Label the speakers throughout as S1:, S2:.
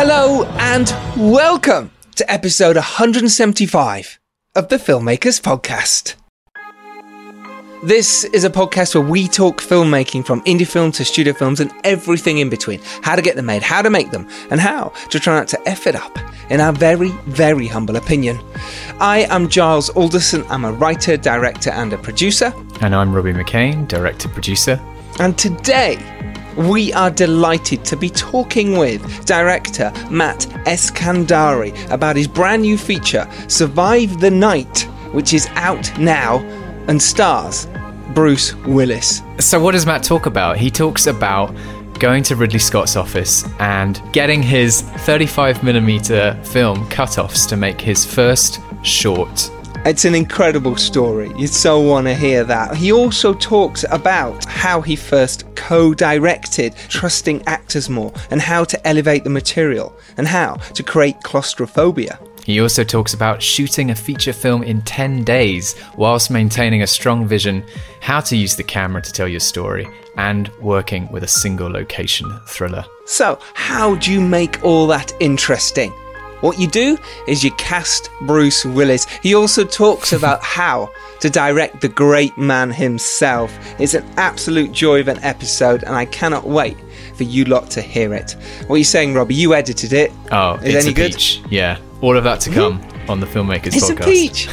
S1: Hello and welcome to episode 175 of the Filmmakers Podcast. This is a podcast where we talk filmmaking from indie film to studio films and everything in between. How to get them made, how to make them, and how to try not to F it up, in our very, very humble opinion. I am Giles Alderson. I'm a writer, director, and a producer.
S2: And I'm Robbie McCain, director producer.
S1: And today, we are delighted to be talking with director Matt Eskandari about his brand new feature, Survive the Night, which is out now and stars Bruce Willis.
S2: So, what does Matt talk about? He talks about going to Ridley Scott's office and getting his 35mm film cut-offs to make his first short.
S1: It's an incredible story. You so want to hear that. He also talks about how he first co directed Trusting Actors More and how to elevate the material and how to create claustrophobia.
S2: He also talks about shooting a feature film in 10 days whilst maintaining a strong vision, how to use the camera to tell your story, and working with a single location thriller.
S1: So, how do you make all that interesting? What you do is you cast Bruce Willis. He also talks about how to direct the great man himself. It's an absolute joy of an episode, and I cannot wait for you lot to hear it. What are you saying, Robbie? You edited it.
S2: Oh,
S1: Is
S2: it's
S1: any
S2: a
S1: good?
S2: peach. Yeah, all of that to mm-hmm. come on the Filmmakers
S1: It's
S2: podcast.
S1: a peach.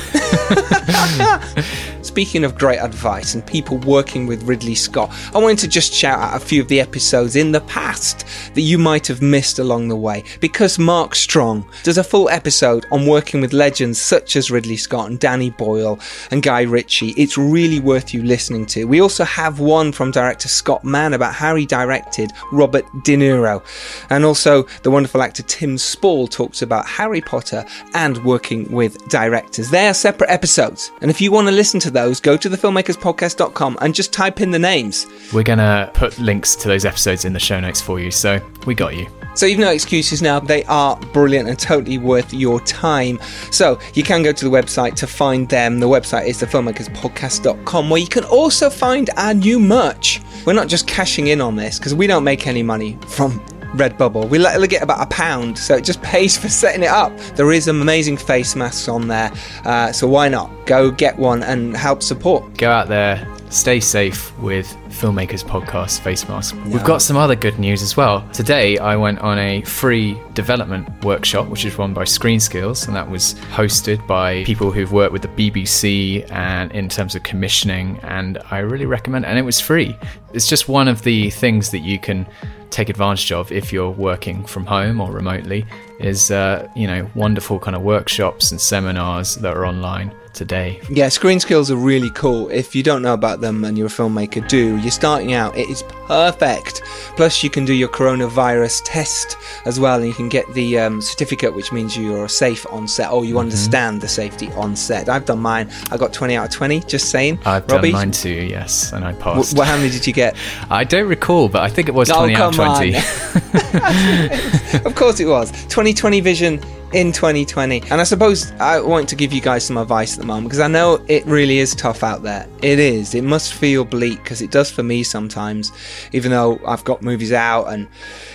S1: Speaking of great advice and people working with Ridley Scott, I wanted to just shout out a few of the episodes in the past that you might have missed along the way because Mark Strong does a full episode on working with legends such as Ridley Scott and Danny Boyle and Guy Ritchie. It's really worth you listening to. We also have one from director Scott Mann about how he directed Robert De Niro. And also the wonderful actor Tim Spall talks about Harry Potter and working with directors. They are separate episodes. And if you want to listen to those, go to thefilmmakerspodcast.com and just type in the names.
S2: We're going to put links to those episodes in the show notes for you, so we got you.
S1: So you've no excuses now. They are brilliant and totally worth your time. So you can go to the website to find them. The website is thefilmmakerspodcast.com where you can also find our new merch. We're not just cashing in on this because we don't make any money from Redbubble. We let get about a pound, so it just pays for setting it up. There is amazing face masks on there, uh, so why not go get one and help support?
S2: Go out there, stay safe with Filmmakers Podcast face mask. We've got some other good news as well. Today, I went on a free development workshop, which is run by Screen Skills, and that was hosted by people who've worked with the BBC and in terms of commissioning. And I really recommend, and it was free. It's just one of the things that you can take advantage of if you're working from home or remotely is uh, you know wonderful kind of workshops and seminars that are online today
S1: Yeah, screen skills are really cool. If you don't know about them and you're a filmmaker, do. You're starting out, it is perfect. Plus, you can do your coronavirus test as well, and you can get the um, certificate, which means you're safe on set or you understand the safety on set. I've done mine. I got 20 out of 20, just saying.
S2: I've
S1: Robbie,
S2: done mine too yes and I passed
S1: wh- how many did you get?
S2: I don't recall, but I think it was
S1: Oh,
S2: 20 out of
S1: come on.
S2: 20.
S1: of course it was 2020 vision in 2020 and i suppose i want to give you guys some advice at the moment because i know it really is tough out there. It is. It must feel bleak because it does for me sometimes even though i've got movies out and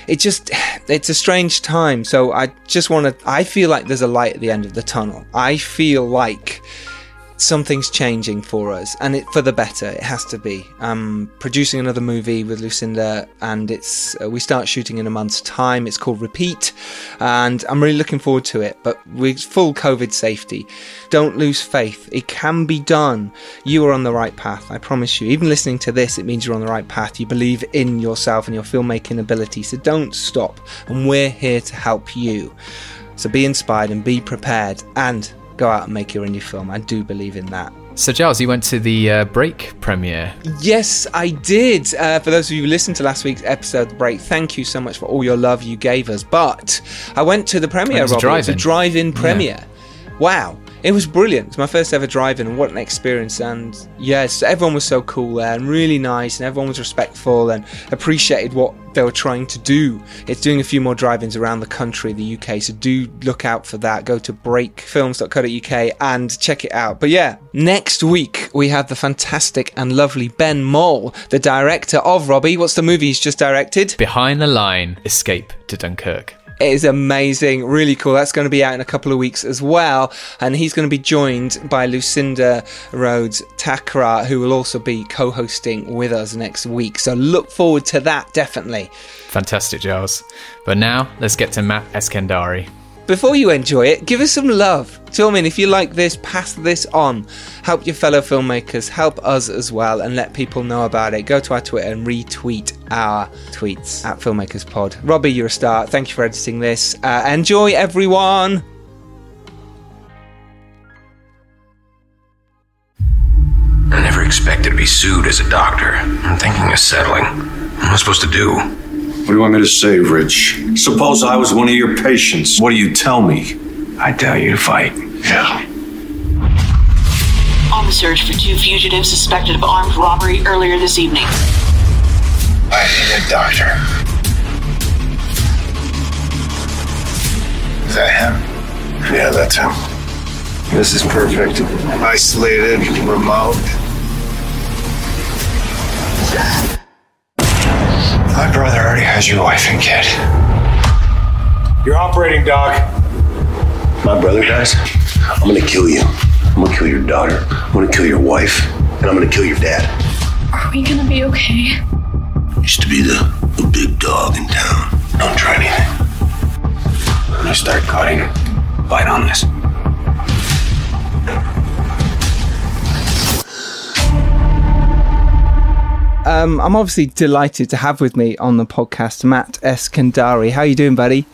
S1: it just it's a strange time. So i just want to i feel like there's a light at the end of the tunnel. I feel like something's changing for us and it for the better it has to be. I'm producing another movie with lucinda and it's uh, we start shooting in a month's time. It's called repeat and i'm really looking forward to it but with full covid safety. Don't lose faith. It can be done. You are on the right path i promise you. Even listening to this it means you're on the right path. You believe in yourself and your filmmaking ability so don't stop and we're here to help you. So be inspired and be prepared and go out and make your indie film. I do believe in that.
S2: So, Giles, you went to the uh, Break premiere.
S1: Yes, I did. Uh, for those of you who listened to last week's episode, Break, thank you so much for all your love you gave us. But I went to the premiere,
S2: was.
S1: It was a
S2: drive-in.
S1: premiere. Wow. It was brilliant. It was my first ever drive-in, and what an experience! And yes, everyone was so cool there, and really nice, and everyone was respectful and appreciated what they were trying to do. It's doing a few more drive-ins around the country, the UK, so do look out for that. Go to breakfilms.co.uk and check it out. But yeah, next week we have the fantastic and lovely Ben Mole, the director of Robbie. What's the movie he's just directed?
S2: Behind the Line Escape to Dunkirk.
S1: It is amazing, really cool. That's going to be out in a couple of weeks as well. And he's going to be joined by Lucinda Rhodes Thakrar, who will also be co hosting with us next week. So look forward to that, definitely.
S2: Fantastic, Giles. But now, let's get to Matt Eskandari.
S1: Before you enjoy it, give us some love. Tell me if you like this, pass this on. Help your fellow filmmakers, help us as well, and let people know about it. Go to our Twitter and retweet our tweets at FilmmakersPod. Robbie, you're a star. Thank you for editing this. Uh, enjoy, everyone.
S3: I never expected to be sued as a doctor. I'm thinking of settling. What am I supposed to do?
S4: What do you want me to say, Rich? Suppose I was one of your patients. What do you tell me?
S3: I tell you to fight.
S4: Yeah.
S5: On the search for two fugitives suspected of armed robbery earlier this evening.
S3: I need a doctor. Is that him? Yeah, that's him. This is perfect. Isolated, remote. My brother already has your wife and kid.
S4: You're operating, Doc.
S6: My brother dies, I'm gonna kill you. I'm gonna kill your daughter. I'm gonna kill your wife. And I'm gonna kill your dad.
S7: Are we gonna be okay?
S6: Used to be the, the big dog in town. Don't try anything.
S3: When you start cutting, bite on this.
S1: Um, I'm obviously delighted to have with me on the podcast Matt Eskandari. How you doing, buddy?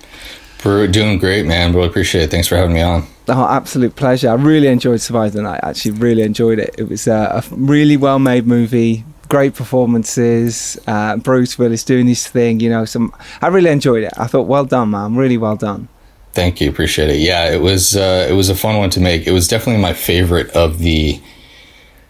S8: We're doing great, man. Really appreciate it. Thanks for having me on.
S1: Oh, absolute pleasure. I really enjoyed Survive the Night. Actually, really enjoyed it. It was uh, a really well made movie. Great performances. Uh, Bruce Willis doing his thing. You know, some. I really enjoyed it. I thought, well done, man. Really well done.
S8: Thank you. Appreciate it. Yeah, it was uh, it was a fun one to make. It was definitely my favorite of the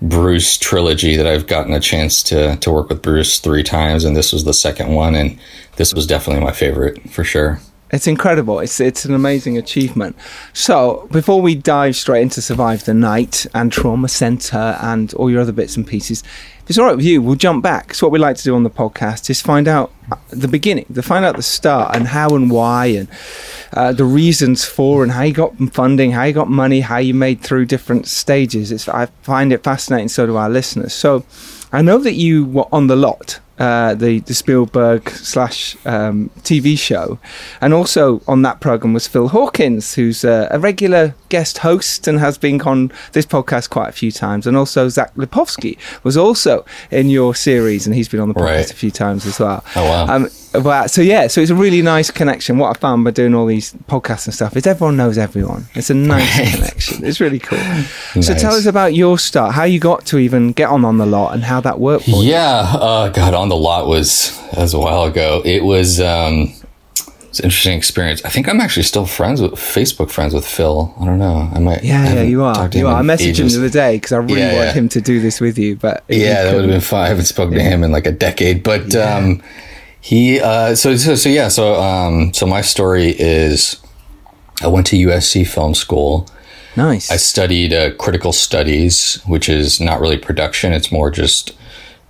S8: Bruce trilogy that I've gotten a chance to to work with Bruce three times, and this was the second one, and this was definitely my favorite for sure.
S1: It's incredible. It's it's an amazing achievement. So before we dive straight into Survive the Night and Trauma Center and all your other bits and pieces, if it's all right with you, we'll jump back. So what we like to do on the podcast is find out the beginning, to find out the start and how and why and uh, the reasons for and how you got funding, how you got money, how you made through different stages. It's I find it fascinating. So do our listeners. So I know that you were on the lot uh, the, the Spielberg slash um, TV show. And also on that program was Phil Hawkins, who's uh, a regular guest host and has been on this podcast quite a few times. And also Zach Lipovsky was also in your series, and he's been on the podcast
S8: Right.
S1: a few times as well.
S8: Oh, wow.
S1: Um, wow. So yeah, so it's a really nice connection. What I found by doing all these podcasts and stuff is everyone knows everyone. It's a nice connection. It's really cool. So tell us about your start, how you got to even get on on the lot, and how that worked for you.
S8: Yeah, uh, God, on the lot was as a while ago. It was um, it's an interesting experience. I think I'm actually still friends with Facebook friends with Phil. I don't know. I might.
S1: Yeah,
S8: I
S1: yeah, you are. You are. I messaged him the other day because I really
S8: Yeah,
S1: wanted
S8: yeah.
S1: him to do this with you, but
S8: Yeah, that would have been fun. I haven't spoken to him in like a decade, but um, he. Uh, so, so so yeah. So um, so my story is, I went to USC Film School.
S1: Nice.
S8: I studied uh, critical studies, which is not really production. It's more just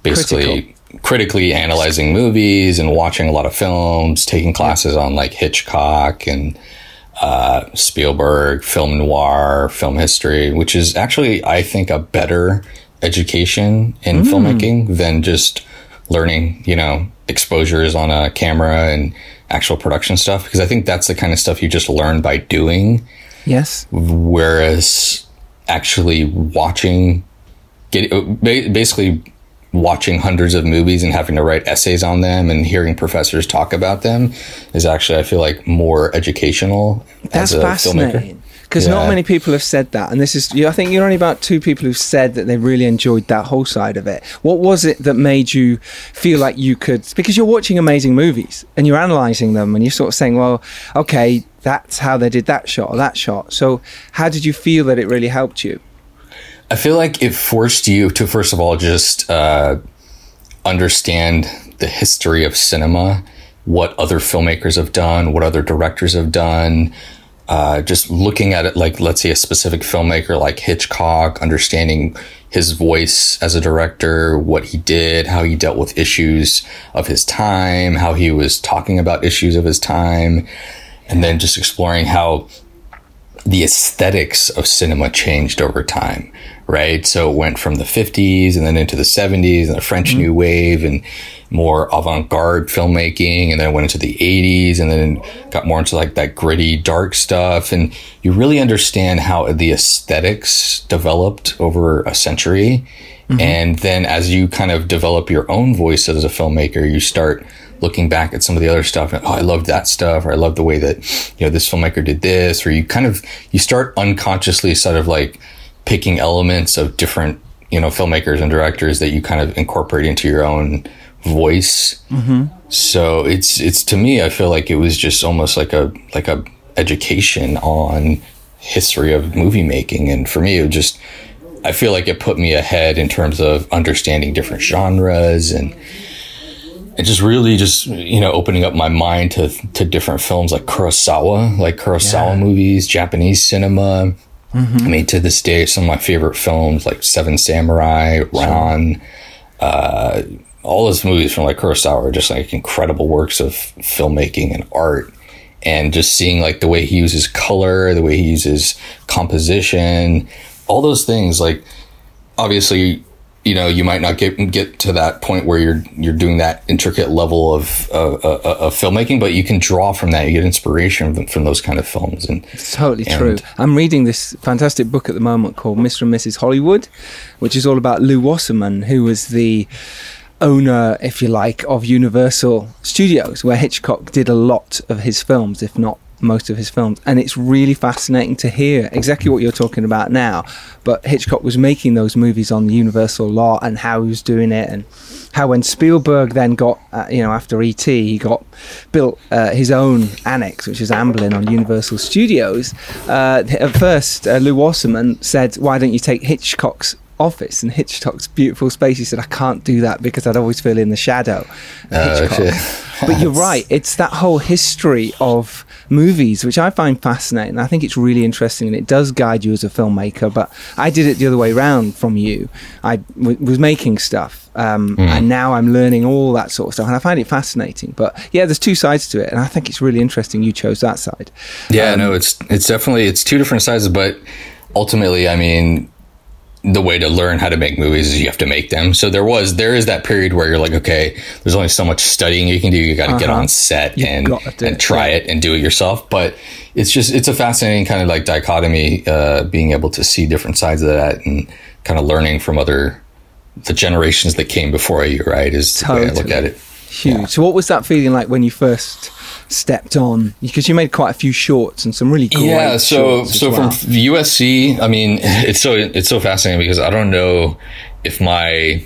S8: basically critically analyzing movies and watching a lot of films, taking classes on like Hitchcock and uh, Spielberg, film noir, film history, which is actually, I think, a better education in
S1: Mm.
S8: filmmaking than just learning, you know, exposures on a camera and actual production stuff. Because I think that's the kind of stuff you just learn by doing
S1: yes.
S8: whereas actually watching get uh, basically watching hundreds of movies and having to write essays on them and hearing professors talk about them is actually I feel like more educational
S1: That's
S8: as a filmmaker.
S1: Because not many people have said that, and this is. I think you're only about two people who've said that they really enjoyed that whole side of it. What was it that made you feel like you could? Because you're watching amazing movies and you're analysing them, and you're sort of saying, "Well, okay, that's how they did that shot or that shot." So, how did you feel that it really helped you?
S8: I feel like it forced you to first of all just uh, understand the history of cinema, what other filmmakers have done, what other directors have done. Uh, just looking at it like, let's say, a specific filmmaker like Hitchcock, understanding his voice as a director, what he did, how he dealt with issues of his time, how he was talking about issues of his time, and then just exploring how the aesthetics of cinema changed over time, right? So it went from the 50s and then into the 70s and the French mm-hmm. New Wave and more avant-garde filmmaking and then it went into the 80s and then got more into like that gritty dark stuff. And you really understand how the aesthetics developed over a century. Mm-hmm. And then as you kind of develop your own voice as a filmmaker you start looking back at some of the other stuff and oh i love that stuff or i love the way that you know this filmmaker did this or you kind of you start unconsciously sort of like picking elements of different you know filmmakers and directors that you kind of incorporate into your own voice
S1: Mm-hmm.
S8: so it's it's to me i feel like it was just almost like a like a education on history of movie making and for me it just i feel like it put me ahead in terms of understanding different genres and and just really just you know opening up my mind to to different films like Kurosawa, like Kurosawa movies, Japanese cinema. I mean, to this day, some of my favorite films like Seven Samurai, Ran, uh, all those movies from like Kurosawa are just like incredible works of filmmaking and art. And just seeing like the way he uses color, the way he uses composition, all those things. Like obviously, you know, you might not get get to that point where you're you're doing that intricate level of of, of, of filmmaking, but you can draw from that. You get inspiration from, from those kind of films. And
S1: It's totally
S8: and-
S1: true. I'm reading this fantastic book at the moment called Mr. and Mrs. Hollywood, which is all about Lew Wasserman, who was the owner, if you like, of Universal Studios, where Hitchcock did a lot of his films, if not most of his films. And it's really fascinating to hear exactly what you're talking about now. But Hitchcock was making those movies on the Universal lot and how he was doing it and how when Spielberg then got, uh, you know, after ET, he got built uh, his own annex, which is Amblin on Universal Studios. Uh, at first, uh, Lew Wasserman said, "Why don't you take Hitchcock's office and Hitchcock's beautiful space?" He said, "I can't do that because I'd always feel in the shadow."
S8: Oh,
S1: Hitchcock." but you're right; it's that whole history of movies, which I find fascinating. I think it's really interesting, and it does guide you as a filmmaker. But I did it the other way around from you. I w- was making stuff, um,
S8: Mm.
S1: and now I'm learning all that sort of stuff, and I find it fascinating. But yeah, there's two sides to it, and I think it's really interesting you chose that side.
S8: Yeah,
S1: Um,
S8: no, it's it's definitely it's two different sides, but ultimately, I mean, the way to learn how to make movies is you have to make them. So there was there is that period where you're like, okay, there's only so much studying you can do. You got to get
S1: Uh-huh.
S8: on set
S1: You've
S8: and and try
S1: yeah.
S8: it and do it yourself. But it's just it's a fascinating kind of like dichotomy, uh, being able to see different sides of that and kind of learning from other the generations that came before you. Right, is the way I look at it.
S1: Huge. So, what was that feeling like when you first stepped on? Because you made quite a few shorts and some really great
S8: yeah so so
S1: well.
S8: from usc i mean it's so it's so fascinating because i don't know if my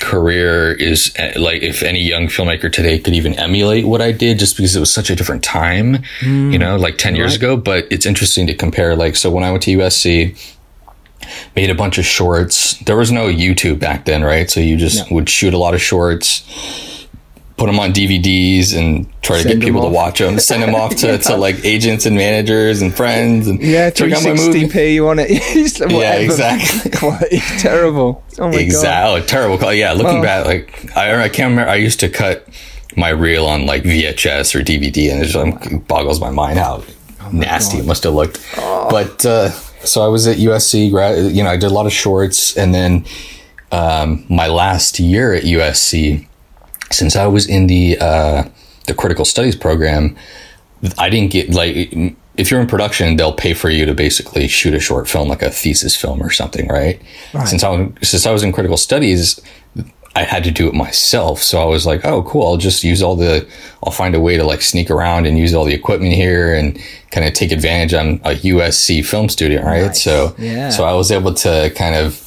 S8: career is eh, like if any young filmmaker today could even emulate what i did just because it was such a different time you know like 10 years
S1: right.
S8: ago but it's interesting to compare like so when i went to usc made a bunch of shorts there was no youtube back then right so you just would shoot a lot of shorts put them on DVDs and try to get people
S1: off.
S8: to watch them, send them off to,
S1: Yeah.
S8: to like agents and managers and friends and
S1: yeah,
S8: my movie.
S1: 360p. You want it?
S8: Yeah, exactly.
S1: Terrible. Oh my god.
S8: exactly. Terrible call. Yeah, looking back, like I, I can't remember. I used to cut my reel on like VHS or DVD, and it just it boggles my mind how nasty it must have looked. But uh, so I was at USC. You know, I did a lot of shorts, and then um, my last year at USC, since I was in the uh, the critical studies program, I didn't get like if you're in production, they'll pay for you to basically shoot a short film, like a thesis film or something, right?
S1: Right.
S8: Since I was since I was in critical studies, I had to do it myself. So I was like, oh, cool. I'll just use all the, I'll find a way to like sneak around and use all the equipment here and kind of take advantage. I'm a USC film student, right?
S1: Nice.
S8: So,
S1: Yeah.
S8: so I was able to kind of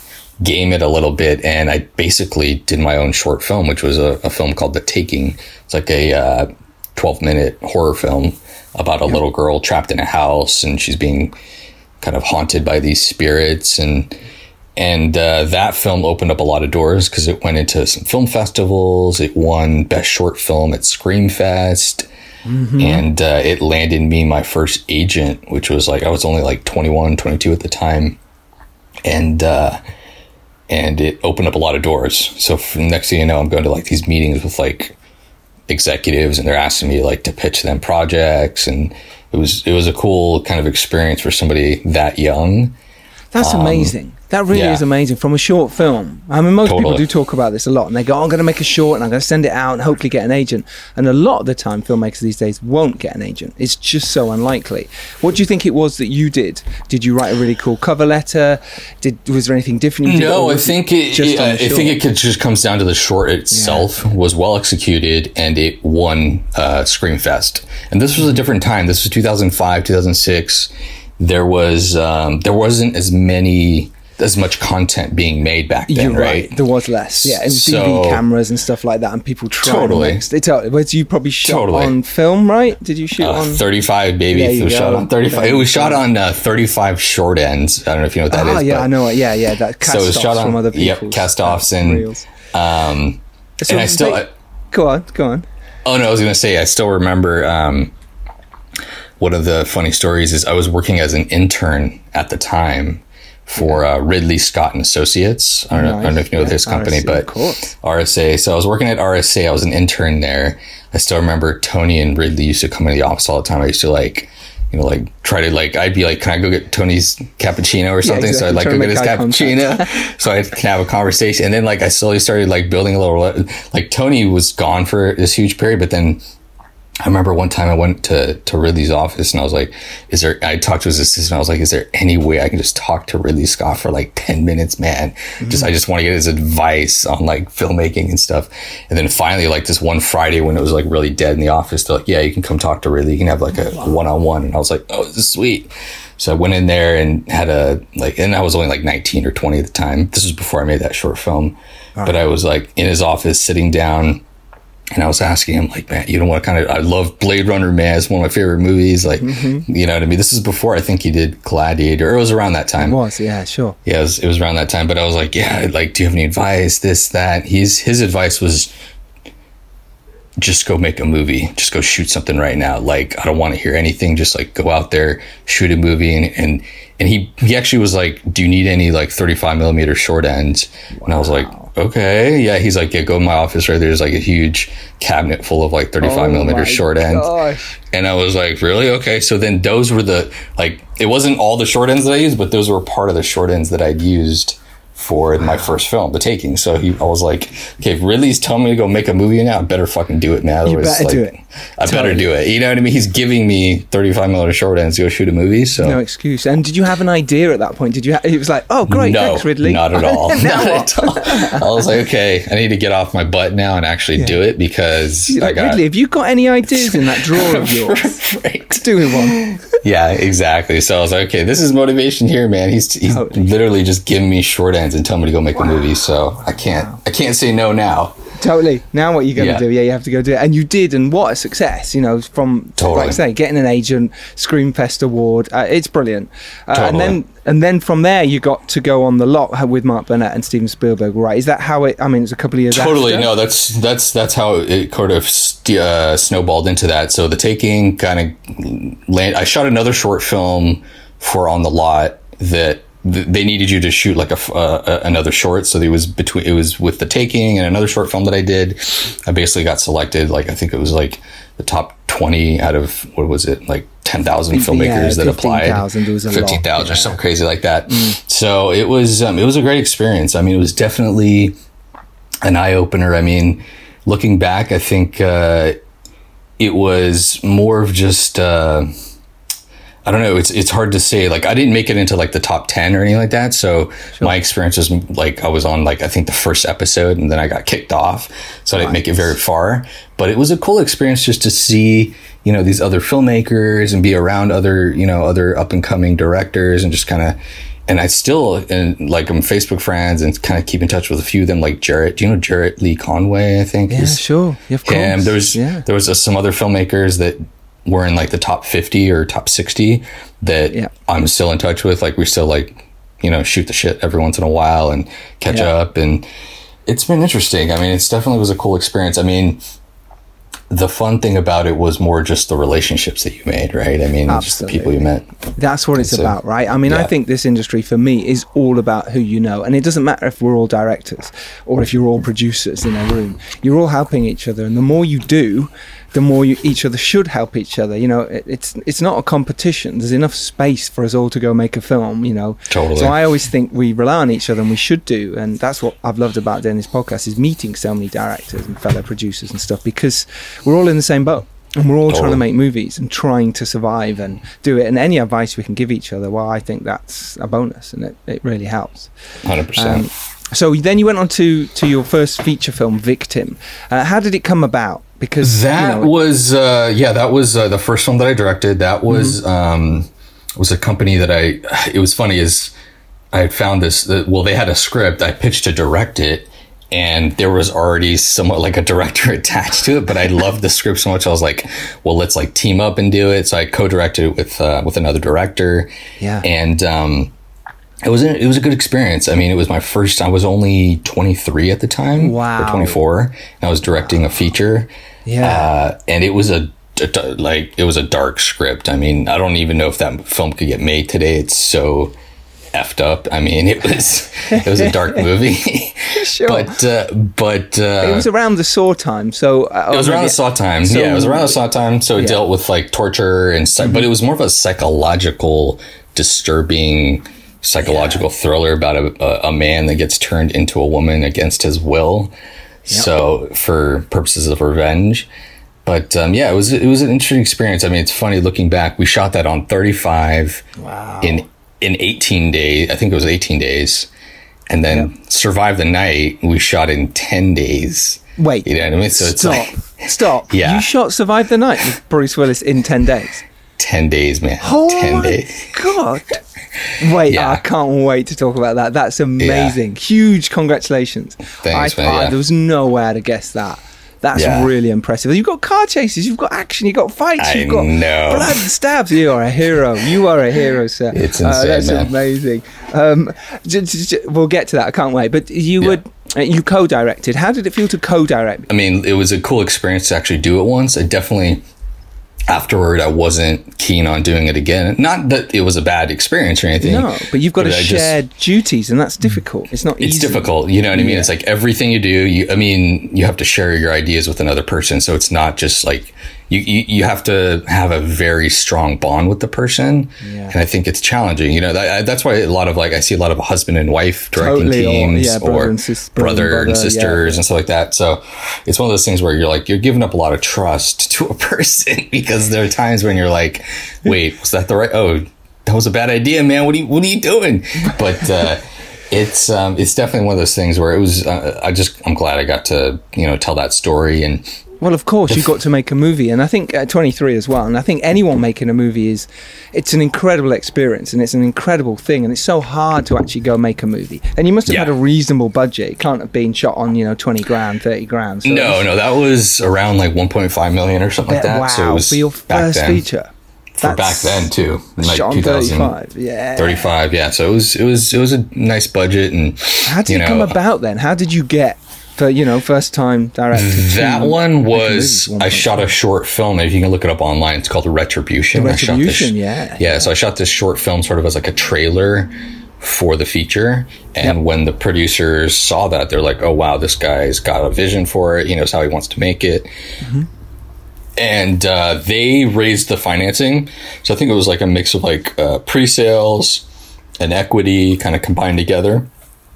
S8: game it a little bit. And I basically did my own short film, which was a, a film called The Taking. It's like a uh, 12 minute horror film about a little girl trapped in a house and she's being kind of haunted by these spirits and and uh, that film opened up a lot of doors because it went into some film festivals. It won best short film at Screamfest, and uh, it landed me my first agent, which was like I was only like 21, 22 at the time, and uh, and it opened up a lot of doors. So next thing you know, I'm going to like these meetings with like executives, and they're asking me like to pitch them projects, and it was it was a cool kind of experience for somebody that young.
S1: That's
S8: Um,
S1: amazing. That really
S8: yeah.
S1: is amazing. From a short film, I mean, most people do talk about this a lot, and they go, oh, "I'm going to make a short, and I'm going to send it out, and hopefully get an agent." And a lot of the time, filmmakers these days won't get an agent. It's just so unlikely. What do you think it was that you did? Did you write a really cool cover letter? Did was there anything different? You did,
S8: No, I think it.
S1: just
S8: it- I think it could just comes down to the short itself was well executed and it won uh, Screamfest. And this was a different time. This was 2005, 2006. There was um, there wasn't as many as much content being made back then,
S1: You're
S8: right?
S1: right. There was less. Yeah, and
S8: So-
S1: DV cameras and stuff like that, and people trying
S8: Totally.
S1: to mix. They tell, whereas you probably shot
S8: Totally.
S1: on film, right? Did you shoot
S8: Uh,
S1: on
S8: 35 baby it was
S1: go.
S8: shot on 35 it was shot on uh, 35 short ends i don't know if you know what that is.
S1: oh yeah, I know. Yeah, yeah. That cast
S8: so it was shot on
S1: from other
S8: people.
S1: yep
S8: cast offs and
S1: reels.
S8: um
S1: So
S8: and i still
S1: they-
S8: I,
S1: go on, go on.
S8: Oh no, I was gonna say I still remember um, one of the funny stories is I was working as an intern at the time for uh, Ridley Scott and Associates. I don't, know, I don't know if you know
S1: Nice.
S8: this company,
S1: RSA,
S8: but. RSA. So I was working at RSA. I was an intern there. I still remember Tony and Ridley used to come into the office all the time. I used to like. You know, like try to like, I'd be like, can I go get Tony's cappuccino or something? So
S1: exactly.
S8: I'd like
S1: Try
S8: go get his
S1: make eye contact.
S8: cappuccino so I can have a conversation. And then like I slowly started like building a little like Tony was gone for this huge period, but then I remember one time I went to, to Ridley's office and I was like, is there, I talked to his assistant. I was like, is there any way I can just talk to Ridley Scott for like 10 minutes, man? Just, mm. I just want to get his advice on like filmmaking and stuff. And then finally, like this one Friday when it was like really dead in the office, they're like, yeah, you can come talk to Ridley. You can have like a one on one. And I was like, oh, this is sweet. So I went in there and had a, like, and I was only like 19 or 20 at the time. This was before I made that short film. But I was like in his office sitting down and I was asking him, like, man, you know what kind of, I love Blade Runner, man. It's one of my favorite movies. Like, mm-hmm. you know what I mean? This is before I think he did Gladiator, it was around that time.
S1: It was, yeah, sure.
S8: Yeah, it was, it was around that time. But I was like, yeah, like, do you have any advice? This, that. He's, his advice was just go make a movie. Just go shoot something right now. Like, I don't want to hear anything. Just like go out there, shoot a movie. And, and, and he, he actually was like, do you need any like 35 millimeter short ends? And I was like, okay. Yeah. He's like, yeah, go in my office right There's like a huge cabinet full of like 35
S1: Oh
S8: millimeter short ends.
S1: gosh.
S8: And I was like, really? Okay. So then those were the, like, it wasn't all the short ends that I used, but those were part of the short ends that I'd used for my first film, The Taking. So he, I was like, okay, if Ridley's telling me to go make a movie now, I better fucking do it, man.
S1: You
S8: Otherwise,
S1: better
S8: like,
S1: do it.
S8: I better do it. You know what I mean? He's giving me 35 millimeter short ends to go shoot a movie. So
S1: No excuse. And did you have an idea at that point? Did you? Ha- it was like, oh, great,
S8: no,
S1: thanks, Ridley.
S8: not at all. Not at all. I was like, okay, I need to get off my butt now and actually do it because
S1: You're
S8: I
S1: like,
S8: got
S1: Ridley, have you got any ideas in that drawer of yours?
S8: right.
S1: Do me one.
S8: Yeah, exactly. So I was like, okay, this is motivation here, man. He's he's
S1: Totally.
S8: literally just giving me short ends and tell me to go make a movie. So I can't I can't say no now.
S1: Totally. Now what are you going to
S8: Yeah.
S1: do? Yeah, you have to go do it. And you did, and what a success, you know, from,
S8: Totally.
S1: like I say, getting an agent, Screamfest Award. Uh, it's brilliant. Uh, And then and then from there, you got to go on the lot with Mark Burnett and Steven Spielberg, right? Is that how it, I mean, it's a couple of years ago?
S8: Totally
S1: after?
S8: no. That's that's that's how it sort of st- uh, snowballed into that. So the taking kind of land. I shot another short film for on the lot that th- they needed you to shoot like a uh, another short. So it was between it was with the taking and another short film that I did. I basically got selected. Like I think it was like the top twenty out of what was it like. 10,000
S1: Yeah,
S8: filmmakers that applied.
S1: 15,000, there was a lot,
S8: 15,000
S1: yeah.
S8: or something crazy like that. So it was, um, it was a great experience. I mean, it was definitely, an eye opener. I mean, looking back, I think uh, it was more of just uh, I don't know. It's it's hard to say. Like I didn't make it into like the top ten or anything like that. So my experience was like I was on like I think the first episode, and then I got kicked off, so I didn't make it very far. But it was a cool experience just to see you know these other filmmakers and be around other you know other up and coming directors and just kind of. And I still and like I'm Facebook friends and kind of keep in touch with a few of them, like Jarrett. Do you know Jarrett Lee Conaway? I think.
S1: Yeah, sure. Yeah, of course.
S8: him. There was
S1: yeah.
S8: there was uh, some other filmmakers that were in like the top 50 or top 60 that I'm still in touch with. Like we still like, you know, shoot the shit every once in a while and catch
S1: Yeah.
S8: up. And it's been interesting. I mean, it's definitely was a cool experience. I mean, the fun thing about it was more just the relationships that you made, right? I mean, just the people you met.
S1: That's what it's
S8: So,
S1: about, right? I mean, I think this industry for me is all about who you know. And it doesn't matter if we're all directors or if you're all producers in a room. You're all helping each other. And the more you do, the more you, each other should help each other. You know, it, it's it's not a competition. There's enough space for us all to go make a film, you know.
S8: Totally.
S1: So I always think we rely on each other and we should do. And that's what I've loved about doing this podcast is meeting so many directors and fellow producers and stuff because we're all in the same boat. And we're all trying to make movies and trying to survive and do it. And any advice we can give each other, well, I think that's a bonus and it, it really helps.
S8: 100%.
S1: Um, so then you went on to, to your first feature film, Victim. Uh, how did it come about? Because you
S8: That
S1: know,
S8: was uh, yeah, that was uh, the first film that I directed. That was
S1: Mm-hmm.
S8: um, was a company that I. It was funny is I had found this. That, well, they had a script. I pitched to direct it, and there was already somewhat like a director attached to it. But I loved the script so much. I was like, well, let's like team up and do it. So I co-directed it with uh, with another director.
S1: Yeah.
S8: and. Um, it was a, it was a good experience. I mean, it was my first. I was only 23 at the time,
S1: Wow.
S8: or 24. I was directing a feature.
S1: Yeah.
S8: uh, and it was a, a like it was a dark script. I mean, I don't even know if that film could get made today. It's so effed up. I mean, it was it was a dark movie.
S1: Sure.
S8: But uh, but uh,
S1: it was around the Saw time. So uh,
S8: it was around the Saw time.
S1: So-
S8: yeah, it was around the Saw time. So it
S1: Yeah. Mm-hmm.
S8: dealt with like torture and stuff, but it was more of a psychological, disturbing, psychological thriller about a, a, man that gets turned into a woman against his will. So for purposes of revenge. But um, yeah, it was it was an interesting experience. I mean, it's funny looking back. We shot that on 35
S1: Wow.
S8: in in 18 days. I think it was 18 days, and then survive the night. We shot in 10 days.
S1: Wait.
S8: You know what I mean? So it's
S1: Stop.
S8: like
S1: Stop.
S8: Yeah.
S1: You shot Survive the Night with Bruce Willis in 10 days.
S8: 10 days, man.
S1: Oh
S8: 10
S1: my
S8: days.
S1: God. Wait,
S8: Yeah.
S1: I can't wait to talk about that. That's amazing. Huge congratulations.
S8: Thanks,
S1: I,
S8: man,
S1: I- there was no way to guess that. That's
S8: Yeah.
S1: really impressive. You've got car chases, you've got action, you've got fights,
S8: I
S1: you've got
S8: know.
S1: blood and stabs. You are a hero. You are a hero, sir.
S8: It's
S1: Uh,
S8: insane,
S1: that's
S8: man.
S1: amazing. Um, j- j- j- we'll get to that. I can't wait. But you would uh, you co-directed. How did it feel to co-direct?
S8: I mean, it was a cool experience to actually do it once. I definitely, afterward, I wasn't keen on doing it again. Not that it was a bad experience or anything.
S1: No, but you've got to
S8: I just-
S1: share duties, and that's difficult. It's not easy.
S8: it's
S1: easy.
S8: difficult you know what i mean
S1: Yeah.
S8: it's like everything you do you i mean you have to share your ideas with another person so it's not just like you you, you have to have a very strong bond with the person
S1: Yeah.
S8: and i think it's challenging you know that, that's why a lot of like i see a lot of husband and wife directing
S1: Totally, or,
S8: teams
S1: yeah, brother and sis- brother
S8: brother,
S1: and brother,
S8: and
S1: yeah,
S8: sisters
S1: yeah.
S8: and stuff like that so it's one of those things where you're like you're giving up a lot of trust to a person because there are times when you're like wait was that the right oh that was a bad idea, man. What are you, what are you doing? But, uh, it's, um, it's definitely one of those things where it was, uh, I just, I'm glad I got to, you know, tell that story and
S1: Well, of course, you've got to make a movie, and I think at 23 as well. And I think anyone making a movie is, it's an incredible experience, and it's an incredible thing, and it's so hard to actually go make a movie. And you must have
S8: Yeah.
S1: had a reasonable budget. It can't have been shot on, you know, 20 grand, 30 grand. So
S8: no, no, that was around like 1.5 million or something like that.
S1: Wow,
S8: so it was
S1: for your first
S8: then.
S1: feature.
S8: For back then too, in like
S1: shot on
S8: 2000,
S1: 35. Yeah.
S8: 35, yeah. So it was, it was, it was a nice budget and
S1: How did
S8: you
S1: it come about then? How did you get for you know first time director?
S8: That
S1: make
S8: one was? I shot a short film. If you can look it up online, it's called Retribution.
S1: The
S8: I shot this-
S1: Retribution, yeah.
S8: yeah. So I shot this short film sort of as like a trailer for the feature. And when the producers saw that, they're like, "Oh wow, this guy's got a vision for it. He knows how he wants to make it."
S1: Mm-hmm.
S8: And uh, they raised the financing. So I think it was like a mix of like uh, pre-sales and equity kind of combined together.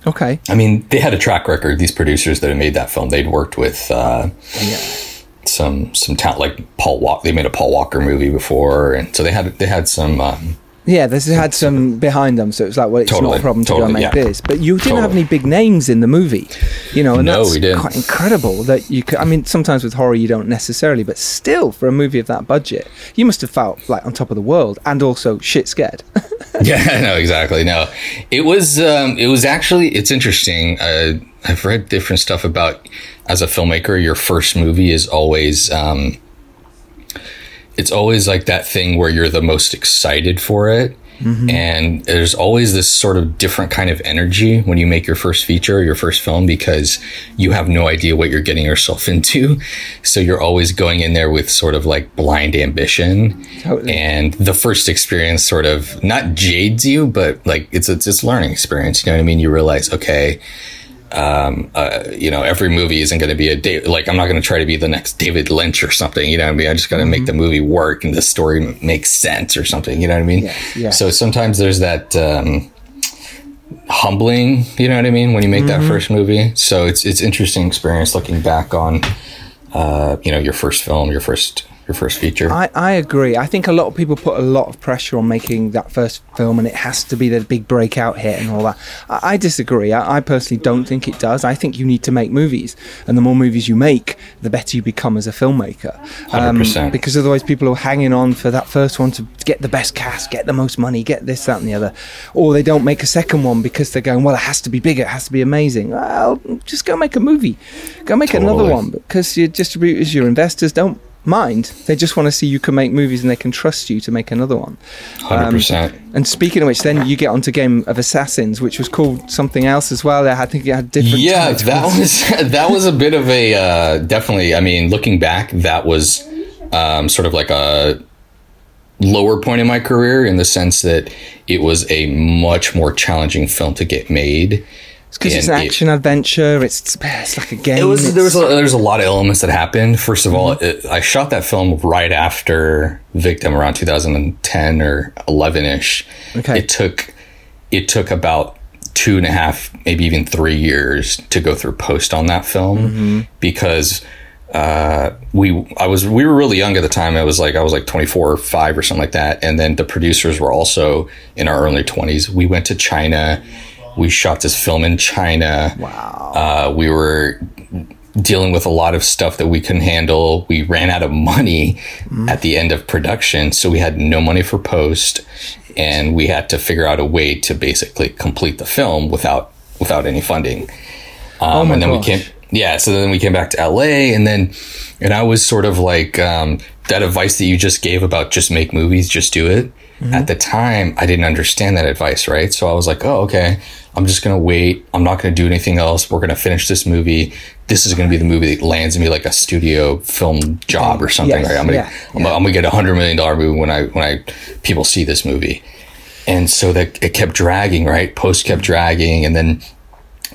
S1: Okay.
S8: I mean, they had a track record. These producers that had made that film, they'd worked with uh, some some talent like Paul Walker. They made a Paul Walker movie before, and so they had they had some. Um,
S1: Yeah, this had some behind them, so it was like, well, it's not a problem to go and make
S8: yeah.
S1: this. But you didn't have any big names in the movie, you know, and
S8: No,
S1: that's
S8: we didn't.
S1: quite incredible that you could. I mean, sometimes with horror you don't necessarily, but still, for a movie of that budget, you must have felt like on top of the world and also shit scared.
S8: yeah, no, exactly. No, it was um, it was actually it's interesting. Uh, I've read different stuff about as a filmmaker, your first movie is always um, it's always like that thing where you're the most excited for it. Mm-hmm. And there's always this sort of different kind of energy when you make your first feature, or your first film, because you have no idea what you're getting yourself into. So you're always going in there with sort of like blind ambition.
S1: Totally.
S8: And the first experience sort of not jades you, but like it's it's it's learning experience. You know what I mean? You realize, okay, um, uh, you know, every movie isn't going to be a day. Like, I'm not going to try to be the next David Lynch or something. You know what I mean? I just got to make the movie work and the story m- make sense or something. You know what I mean?
S1: Yes, yes.
S8: So sometimes there's that um, humbling. You know what I mean? When you make that first movie. So it's it's interesting experience looking back on, uh, you know, your first film, your first your first feature.
S1: I, I agree. I think a lot of people put a lot of pressure on making that first film, and it has to be the big breakout hit and all that. I, I disagree. I, I personally don't think it does. I think you need to make movies, and the more movies you make, the better you become as a filmmaker. Um,
S8: 100%.
S1: because otherwise, people are hanging on for that first one to get the best cast, get the most money, get this, that, and the other, or they don't make a second one because they're going, well, it has to be bigger, it has to be amazing. Well, just go make a movie, go make another one because your distributors, your investors don't mind. They just want to see you can make movies and they can trust you to make another one. Um,
S8: 100%.
S1: and speaking of which, then you get onto Game of Assassins, which was called something else as well. I think it had different.
S8: yeah
S1: titles.
S8: that was that was a bit of a uh, definitely i mean looking back that was um, sort of like a lower point in my career in the sense that it was a much more challenging film to get made
S1: because it's an
S8: And it-
S1: action adventure. It's it's like a game.
S8: it was there was
S1: It's-
S8: a, there's a lot of elements that happened. First of all, it, I shot that film right after Victim around 2010 or 11 ish.
S1: Okay.
S8: It took it took about two and a half, maybe even three years to go through post on that film because uh, we I was we were really young at the time. I was like I was like 24 or 5 or something like that. And then the producers were also in our early 20s. We went to China. We shot this film in China.
S1: Wow.
S8: Uh, we were dealing with a lot of stuff that we couldn't handle. We ran out of money at the end of production, so we had no money for post, and we had to figure out a way to basically complete the film without without any funding. Um,
S1: Oh my
S8: and then
S1: gosh.
S8: we came, yeah. So then we came back to LA, and then and I was sort of like um, that advice that you just gave about just make movies, just do it.
S1: Mm-hmm.
S8: At the time, I didn't understand that advice, right? So I was like, oh, okay. I'm just gonna wait. I'm not gonna do anything else. We're gonna finish this movie. This is gonna be the movie that lands me like a studio film job or something,
S1: Yes,
S8: right? I'm gonna,
S1: yeah,
S8: I'm, I'm gonna get a hundred million dollar movie when I when I people see this movie. And so that it kept dragging, right? Post kept dragging, and then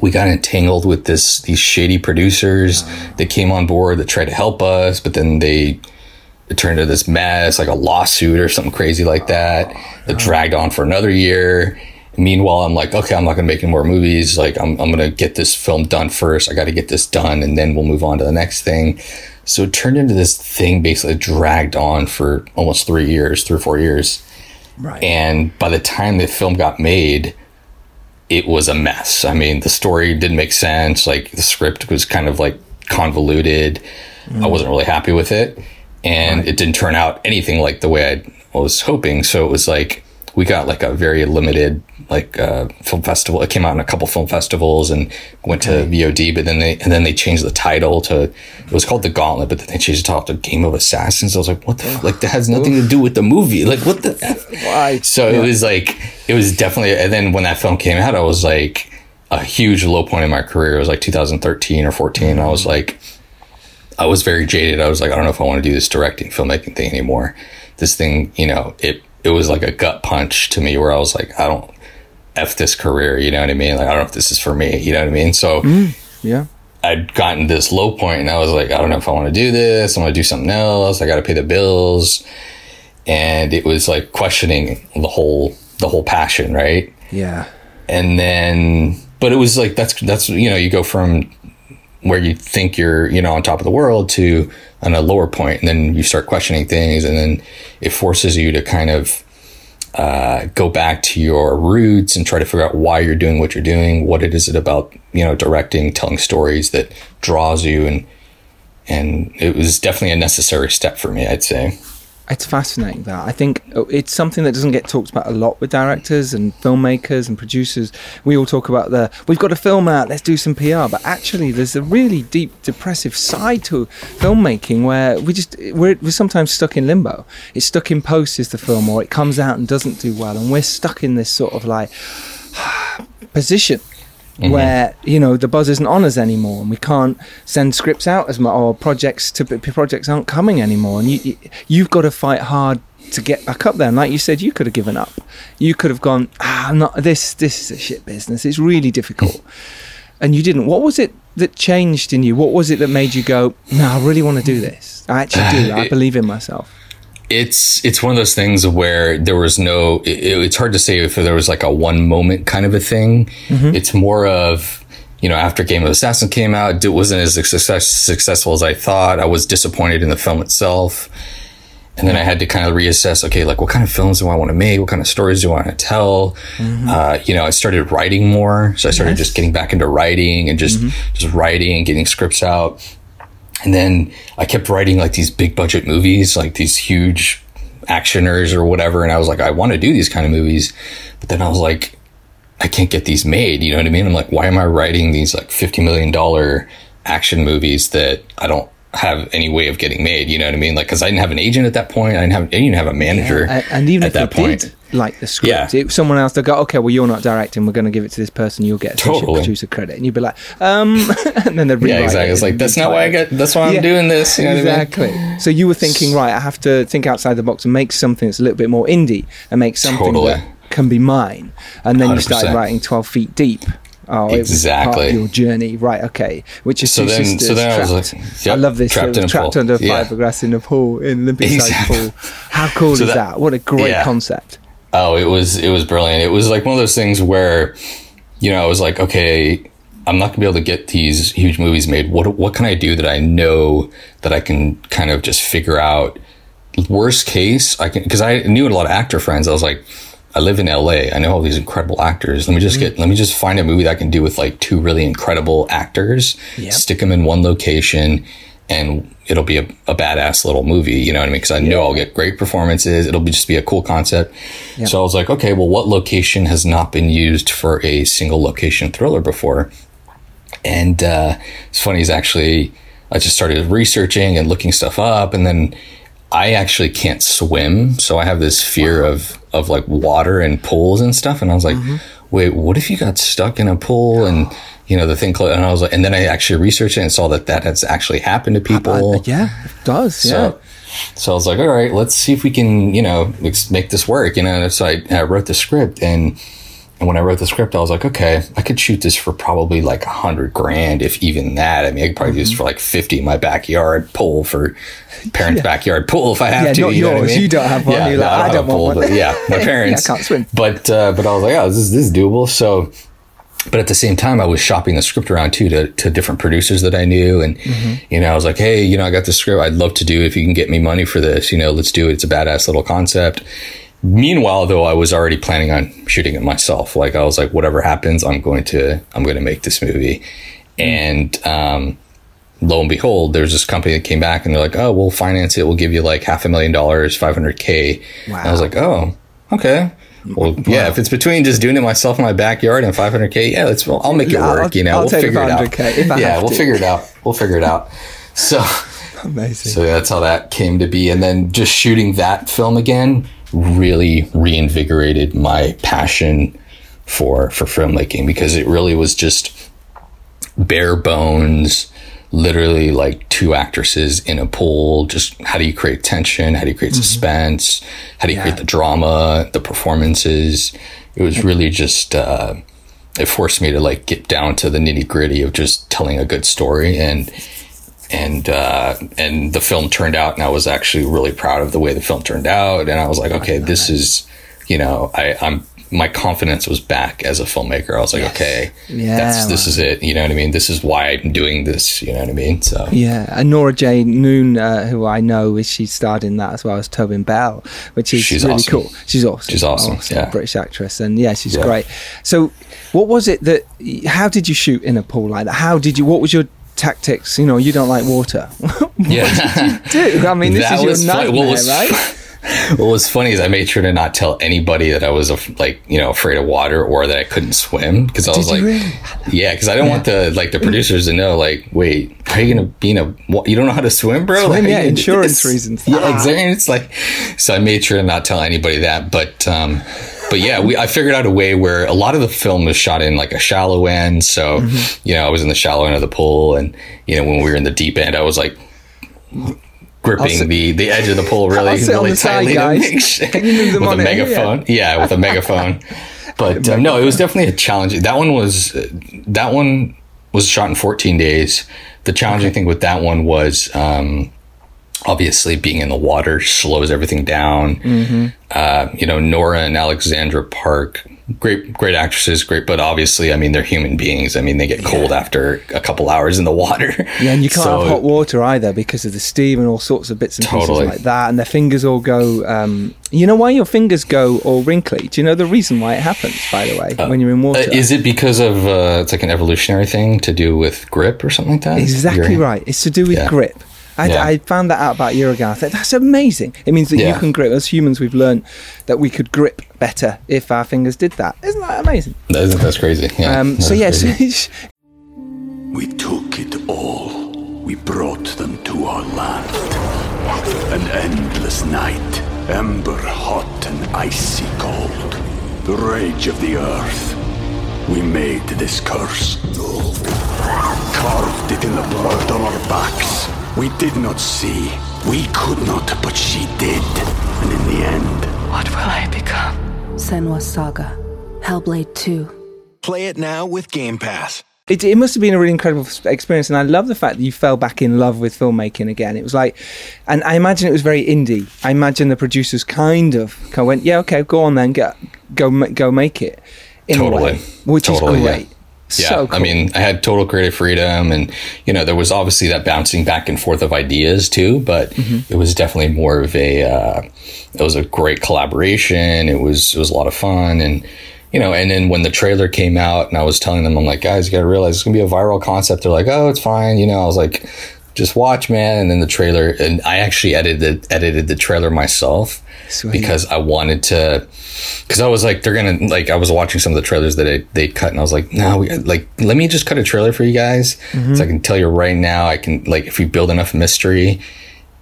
S8: we got entangled with this these shady producers that came on board that tried to help us, but then they it turned into this mess, like a lawsuit or something crazy like that. That dragged on for another year. Meanwhile, I'm like, okay, I'm not gonna make any more movies. Like, I'm I'm gonna get this film done first. I got to get this done, and then we'll move on to the next thing. So it turned into this thing, basically dragged on for almost three years, three or four years.
S1: Right.
S8: And by the time the film got made, it was a mess. I mean, the story didn't make sense. Like the script was kind of like convoluted. I mm. wasn't really happy with it, and it didn't turn out anything like the way I was hoping. So it was like we got like a very limited like uh, film festival. It came out in a couple film festivals and went to VOD, but then they and then they changed the title to it was called The Gauntlet, but then they changed the title to Game of Assassins. I was like, what the f-? like that has nothing to do with the movie. Like what the f?
S1: Why?
S8: So it was like it was definitely. And then when that film came out, I was like a huge low point in my career. It was like 2013 or 14. And I was like, I was very jaded. I was like, I don't know if I want to do this directing filmmaking thing anymore. This thing, you know, it it was like a gut punch to me where I was like, I don't f this career. You know what I mean? Like I don't know if this is for me. You know what I mean? So.
S1: Mm, yeah.
S8: I'd gotten this low point and I was like, I don't know if I want to do this. I'm going to do something else. I got to pay the bills. And it was like questioning the whole, the whole passion. Right.
S1: Yeah.
S8: And then, but it was like, that's, that's, you know, you go from where you think you're, you know, on top of the world to on a lower point, and then you start questioning things, and then it forces you to kind of uh, go back to your roots and try to figure out why you're doing what you're doing. What it is it about, you know, directing, telling stories that draws you, and and it was definitely a necessary step for me, I'd say.
S1: It's fascinating that I think uh, it's something that doesn't get talked about a lot with directors and filmmakers and producers. We all talk about the we've got a film out, let's do some PR, but actually there's a really deep depressive side to filmmaking where we just we're, we're sometimes stuck in limbo. It's stuck in post is the film, or it comes out and doesn't do well, and we're stuck in this sort of like position Mm-hmm. where you know the buzz isn't on us anymore, and we can't send scripts out as much, or projects to projects aren't coming anymore, and you, you have got to fight hard to get back up there. And like you said, you could have given up. You could have gone, ah, I'm not this. This is a shit business. It's really difficult, and you didn't. What was it that changed in you? What was it that made you go, No, I really want to do this. I actually do. I believe in myself
S8: it's it's one of those things where there was no it, it's hard to say if there was like a one moment kind of a thing mm-hmm. it's more of you know after game of assassin came out it wasn't as success, successful as i thought i was disappointed in the film itself and then I had to kind of reassess, okay, like what kind of films do I want to make? What kind of stories do I want to tell? Mm-hmm. Uh, you know, I started writing more. So I started yes. just getting back into writing and just, mm-hmm. just writing and getting scripts out. And then I kept writing like these big budget movies, like these huge actioners or whatever. And I was like, I want to do these kind of movies. But then I was like, I can't get these made. You know what I mean? I'm like, why am I writing these like $50 million action movies that I don't have any way of getting made? You know what I mean? Like, cause I didn't have an agent at that point. I didn't have, I didn't have a manager.
S1: Yeah, and even at that point. Did, like the script. Yeah. It, someone else, they go, okay, well, you're not directing. We're going to give it to this person. You'll get totally. producer credit. And you'd be like, um, and then they'd
S8: Yeah, exactly. It it's like, that's not why I get, that's why I'm yeah. doing this. You know
S1: exactly. I mean? So you were thinking, right, I have to think outside the box and make something that's a little bit more indie and make something totally. that can be mine. And then 100%. you started writing 12 feet deep. Oh, exactly. your journey, right? Okay, which is so two then, sisters so then trapped. I was like, yep, I love this. Trapped, in trapped under yeah. fiberglass in a pool in Olympic exactly. pool. How cool so is that, that, What a great yeah. concept!
S8: Oh, it was it was brilliant. It was like one of those things where, you know, I was like, okay, I'm not gonna be able to get these huge movies made. What what can I do that I know that I can kind of just figure out? Worst case, I can because I knew a lot of actor friends. I was like, I live in LA. I know all these incredible actors. Let me just mm-hmm. get let me just find a movie that I can do with like two really incredible actors. Yep. Stick them in one location and it'll be a, a badass little movie. You know what I mean? Because I know I'll get great performances. It'll be just be a cool concept. Yeah. So I was like, okay, well, what location has not been used for a single location thriller before? And uh, it's funny is actually I just started researching and looking stuff up, and then I actually can't swim, so I have this fear wow. of of like water and pools and stuff. And I was like, mm-hmm. wait, what if you got stuck in a pool and you know, the thing, and I was like, and then I actually researched it and saw that that has actually happened to people.
S1: Uh, yeah, it does. So, yeah.
S8: So I was like, all right, let's see if we can, you know, make this work. You know, so I, I wrote the script and, and when I wrote the script, I was like, okay, I could shoot this for probably like a hundred grand, if even that. I mean, I could probably mm-hmm. do this for like 50 in my backyard pool for parents' yeah. backyard pool if I have
S1: yeah,
S8: to.
S1: Not
S8: you
S1: yours. I mean? You don't have one. Yeah, You're like, I, don't, I don't want
S8: pool,
S1: one.
S8: yeah, my parents.
S1: yeah, I can't swim.
S8: But, uh, but I was like, oh, this is, this is doable. So but at the same time, I was shopping the script around too to, to different producers that I knew. And, mm-hmm. you know, I was like, Hey, you know, I got the script. I'd love to do it. If you can get me money for this, you know, let's do it. It's a badass little concept. Meanwhile, though, I was already planning on shooting it myself. Like I was like, whatever happens, I'm going to, I'm going to make this movie. And, um, lo and behold, there's this company that came back and they're like, Oh, we'll finance it. We'll give you like half a million dollars, 500k. Wow. And I was like, Oh, okay. Well, wow. yeah, if it's between just doing it myself in my backyard and 500k, yeah, let's. Well, I'll make yeah, it work.
S1: I'll,
S8: you know,
S1: I'll
S8: we'll figure it out.
S1: yeah,
S8: we'll figure it out. We'll figure it out. So
S1: amazing.
S8: So that's how that came to be, and then just shooting that film again really reinvigorated my passion for for filmmaking because it really was just bare bones literally like two actresses in a pool. Just how do you create tension? How do you create mm-hmm. suspense? How do you yeah. create the drama, the performances? It was really just, uh, it forced me to like get down to the nitty gritty of just telling a good story and, and, uh, and the film turned out and I was actually really proud of the way the film turned out. And I was like, okay, this is, you know, I, I'm, my confidence was back as a filmmaker. I was like, okay,
S1: Yeah,
S8: that's this is it. You know what I mean? This is why I'm doing this. You know what I mean? So
S1: Yeah, and Nora-Jane Noone, uh, who I know, is she starred in that as well as Tobin Bell, which is
S8: She's
S1: really
S8: awesome.
S1: cool. She's awesome.
S8: She's awesome, awesome yeah.
S1: British actress, and yeah, she's
S8: Yeah.
S1: great. So, what was it that? How did you shoot in a pool like that? How did you? What was your tactics? You know, you don't like water.
S8: yeah.
S1: Do I mean this
S8: That
S1: is your nightmare,
S8: what
S1: right?
S8: What was funny is I made sure to not tell anybody that I was like you know afraid of water or that I couldn't swim because I was
S1: Did
S8: like
S1: really?
S8: yeah because I don't want the like the producers to know like wait are you gonna be in a you don't know how to swim bro
S1: Swim,
S8: Like,
S1: yeah, insurance reasons.
S8: yeah
S1: Ah.
S8: exactly it's like so I made sure to not tell anybody that but um but yeah we I figured out a way where a lot of the film was shot in like a shallow end so
S1: Mm-hmm.
S8: you know I was in the shallow end of the pool and you know when we were in the deep end I was like gripping
S1: sit-
S8: the the edge of the pole really
S1: I'll sit on
S8: really
S1: side,
S8: tightly to make sure
S1: Can you move them
S8: with a
S1: on it? Yeah.
S8: megaphone. Yeah. with a megaphone. But um, no, it was definitely a challenge. That one was that one was shot in 14 days. The challenging thing with that one was um, obviously being in the water slows everything down.
S1: Mm-hmm.
S8: Uh, you know, Nora and Alexandra Park, great, great actresses, great, but obviously, I mean, they're human beings. I mean, they get cold after a couple hours in the water.
S1: Yeah, and you can't
S8: So-
S1: have hot water either because of the steam and all sorts of bits and
S8: Totally.
S1: pieces like that. And their fingers all go. Um, you know why your fingers go all wrinkly? Do you know the reason why it happens? By the way, when you're in water,
S8: Uh, is it because of uh, it's like an evolutionary thing to do with grip or something like that?
S1: exactly
S8: Your-
S1: right. It's to do with
S8: Yeah.
S1: grip. I,
S8: Yeah.
S1: I found that out about a year ago. I thought that's amazing. It means that you can grip. As humans, we've learned that we could grip better if our fingers did that. Isn't that amazing?
S8: That is, that's crazy. Yeah.
S1: Um,
S8: that
S1: so
S8: is
S1: yes,
S8: crazy.
S9: We took it all. We brought them to our land. An endless night, ember hot and icy cold. The rage of the earth. We made this curse. Carved it in the blood on our backs. We did not see. We could not, but she did. And in the end,
S5: What will I become?
S10: Senua's Saga. Hellblade 2.
S11: Play it now with Game Pass.
S1: It, it must have been a really incredible experience, and I love the fact that you fell back in love with filmmaking again. It was like, and I imagine it was very indie. I imagine the producers kind of kind of went, "Yeah, okay, go on then, get go go make it." In a
S8: Totally.
S1: way, which
S8: Totally,
S1: is great.
S8: Yeah,
S1: so cool.
S8: I mean, I had total creative freedom, and you know, there was obviously that bouncing back and forth of ideas too. But
S1: Mm-hmm.
S8: it was definitely more of a. Uh, it was a great collaboration. It was it was a lot of fun, and you know, and then when the trailer came out, and I was telling them, I'm like, guys, you got to realize it's gonna be a viral concept. They're like, oh, it's fine. You know, I was like, just watch, man. And then the trailer, and I actually edited edited the trailer myself
S1: Sweet.
S8: because I wanted to because I was like, they're gonna like. I was watching some of the trailers that they, they cut, and I was like, no, we, like, let me just cut a trailer for you guys, so mm-hmm. I can tell you right now. I can like, if we build enough mystery,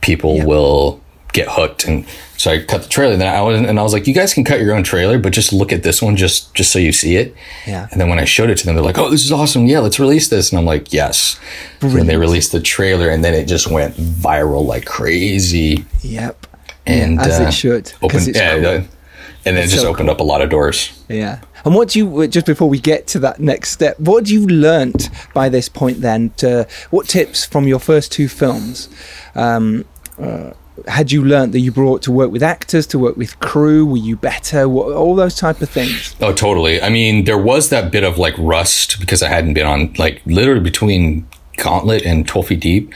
S8: people will get hooked. And so I cut the trailer. Then I was, and I was like, you guys can cut your own trailer, but just look at this one, just just so you see it.
S1: Yeah.
S8: And then when I showed it to them, they're like, oh, this is awesome. Yeah, let's release this. And I'm like, yes. And they released the trailer, and then it just went viral like crazy.
S1: yep,
S8: And
S1: as
S8: uh,
S1: it should, it's
S8: yeah,
S1: cool.
S8: uh, and then it just
S1: so
S8: opened
S1: cool.
S8: up a lot of doors.
S1: yeah. And what do you just before we get to that next step? What do you learnt by this point? Then, to what tips from your first two films? Um, uh, had you learnt that you brought to work with actors, to work with crew? Were you better? What, all those type of things.
S8: Oh, totally. I mean, there was that bit of like rust because I hadn't been on like literally between Gauntlet and 12 Feet Deep.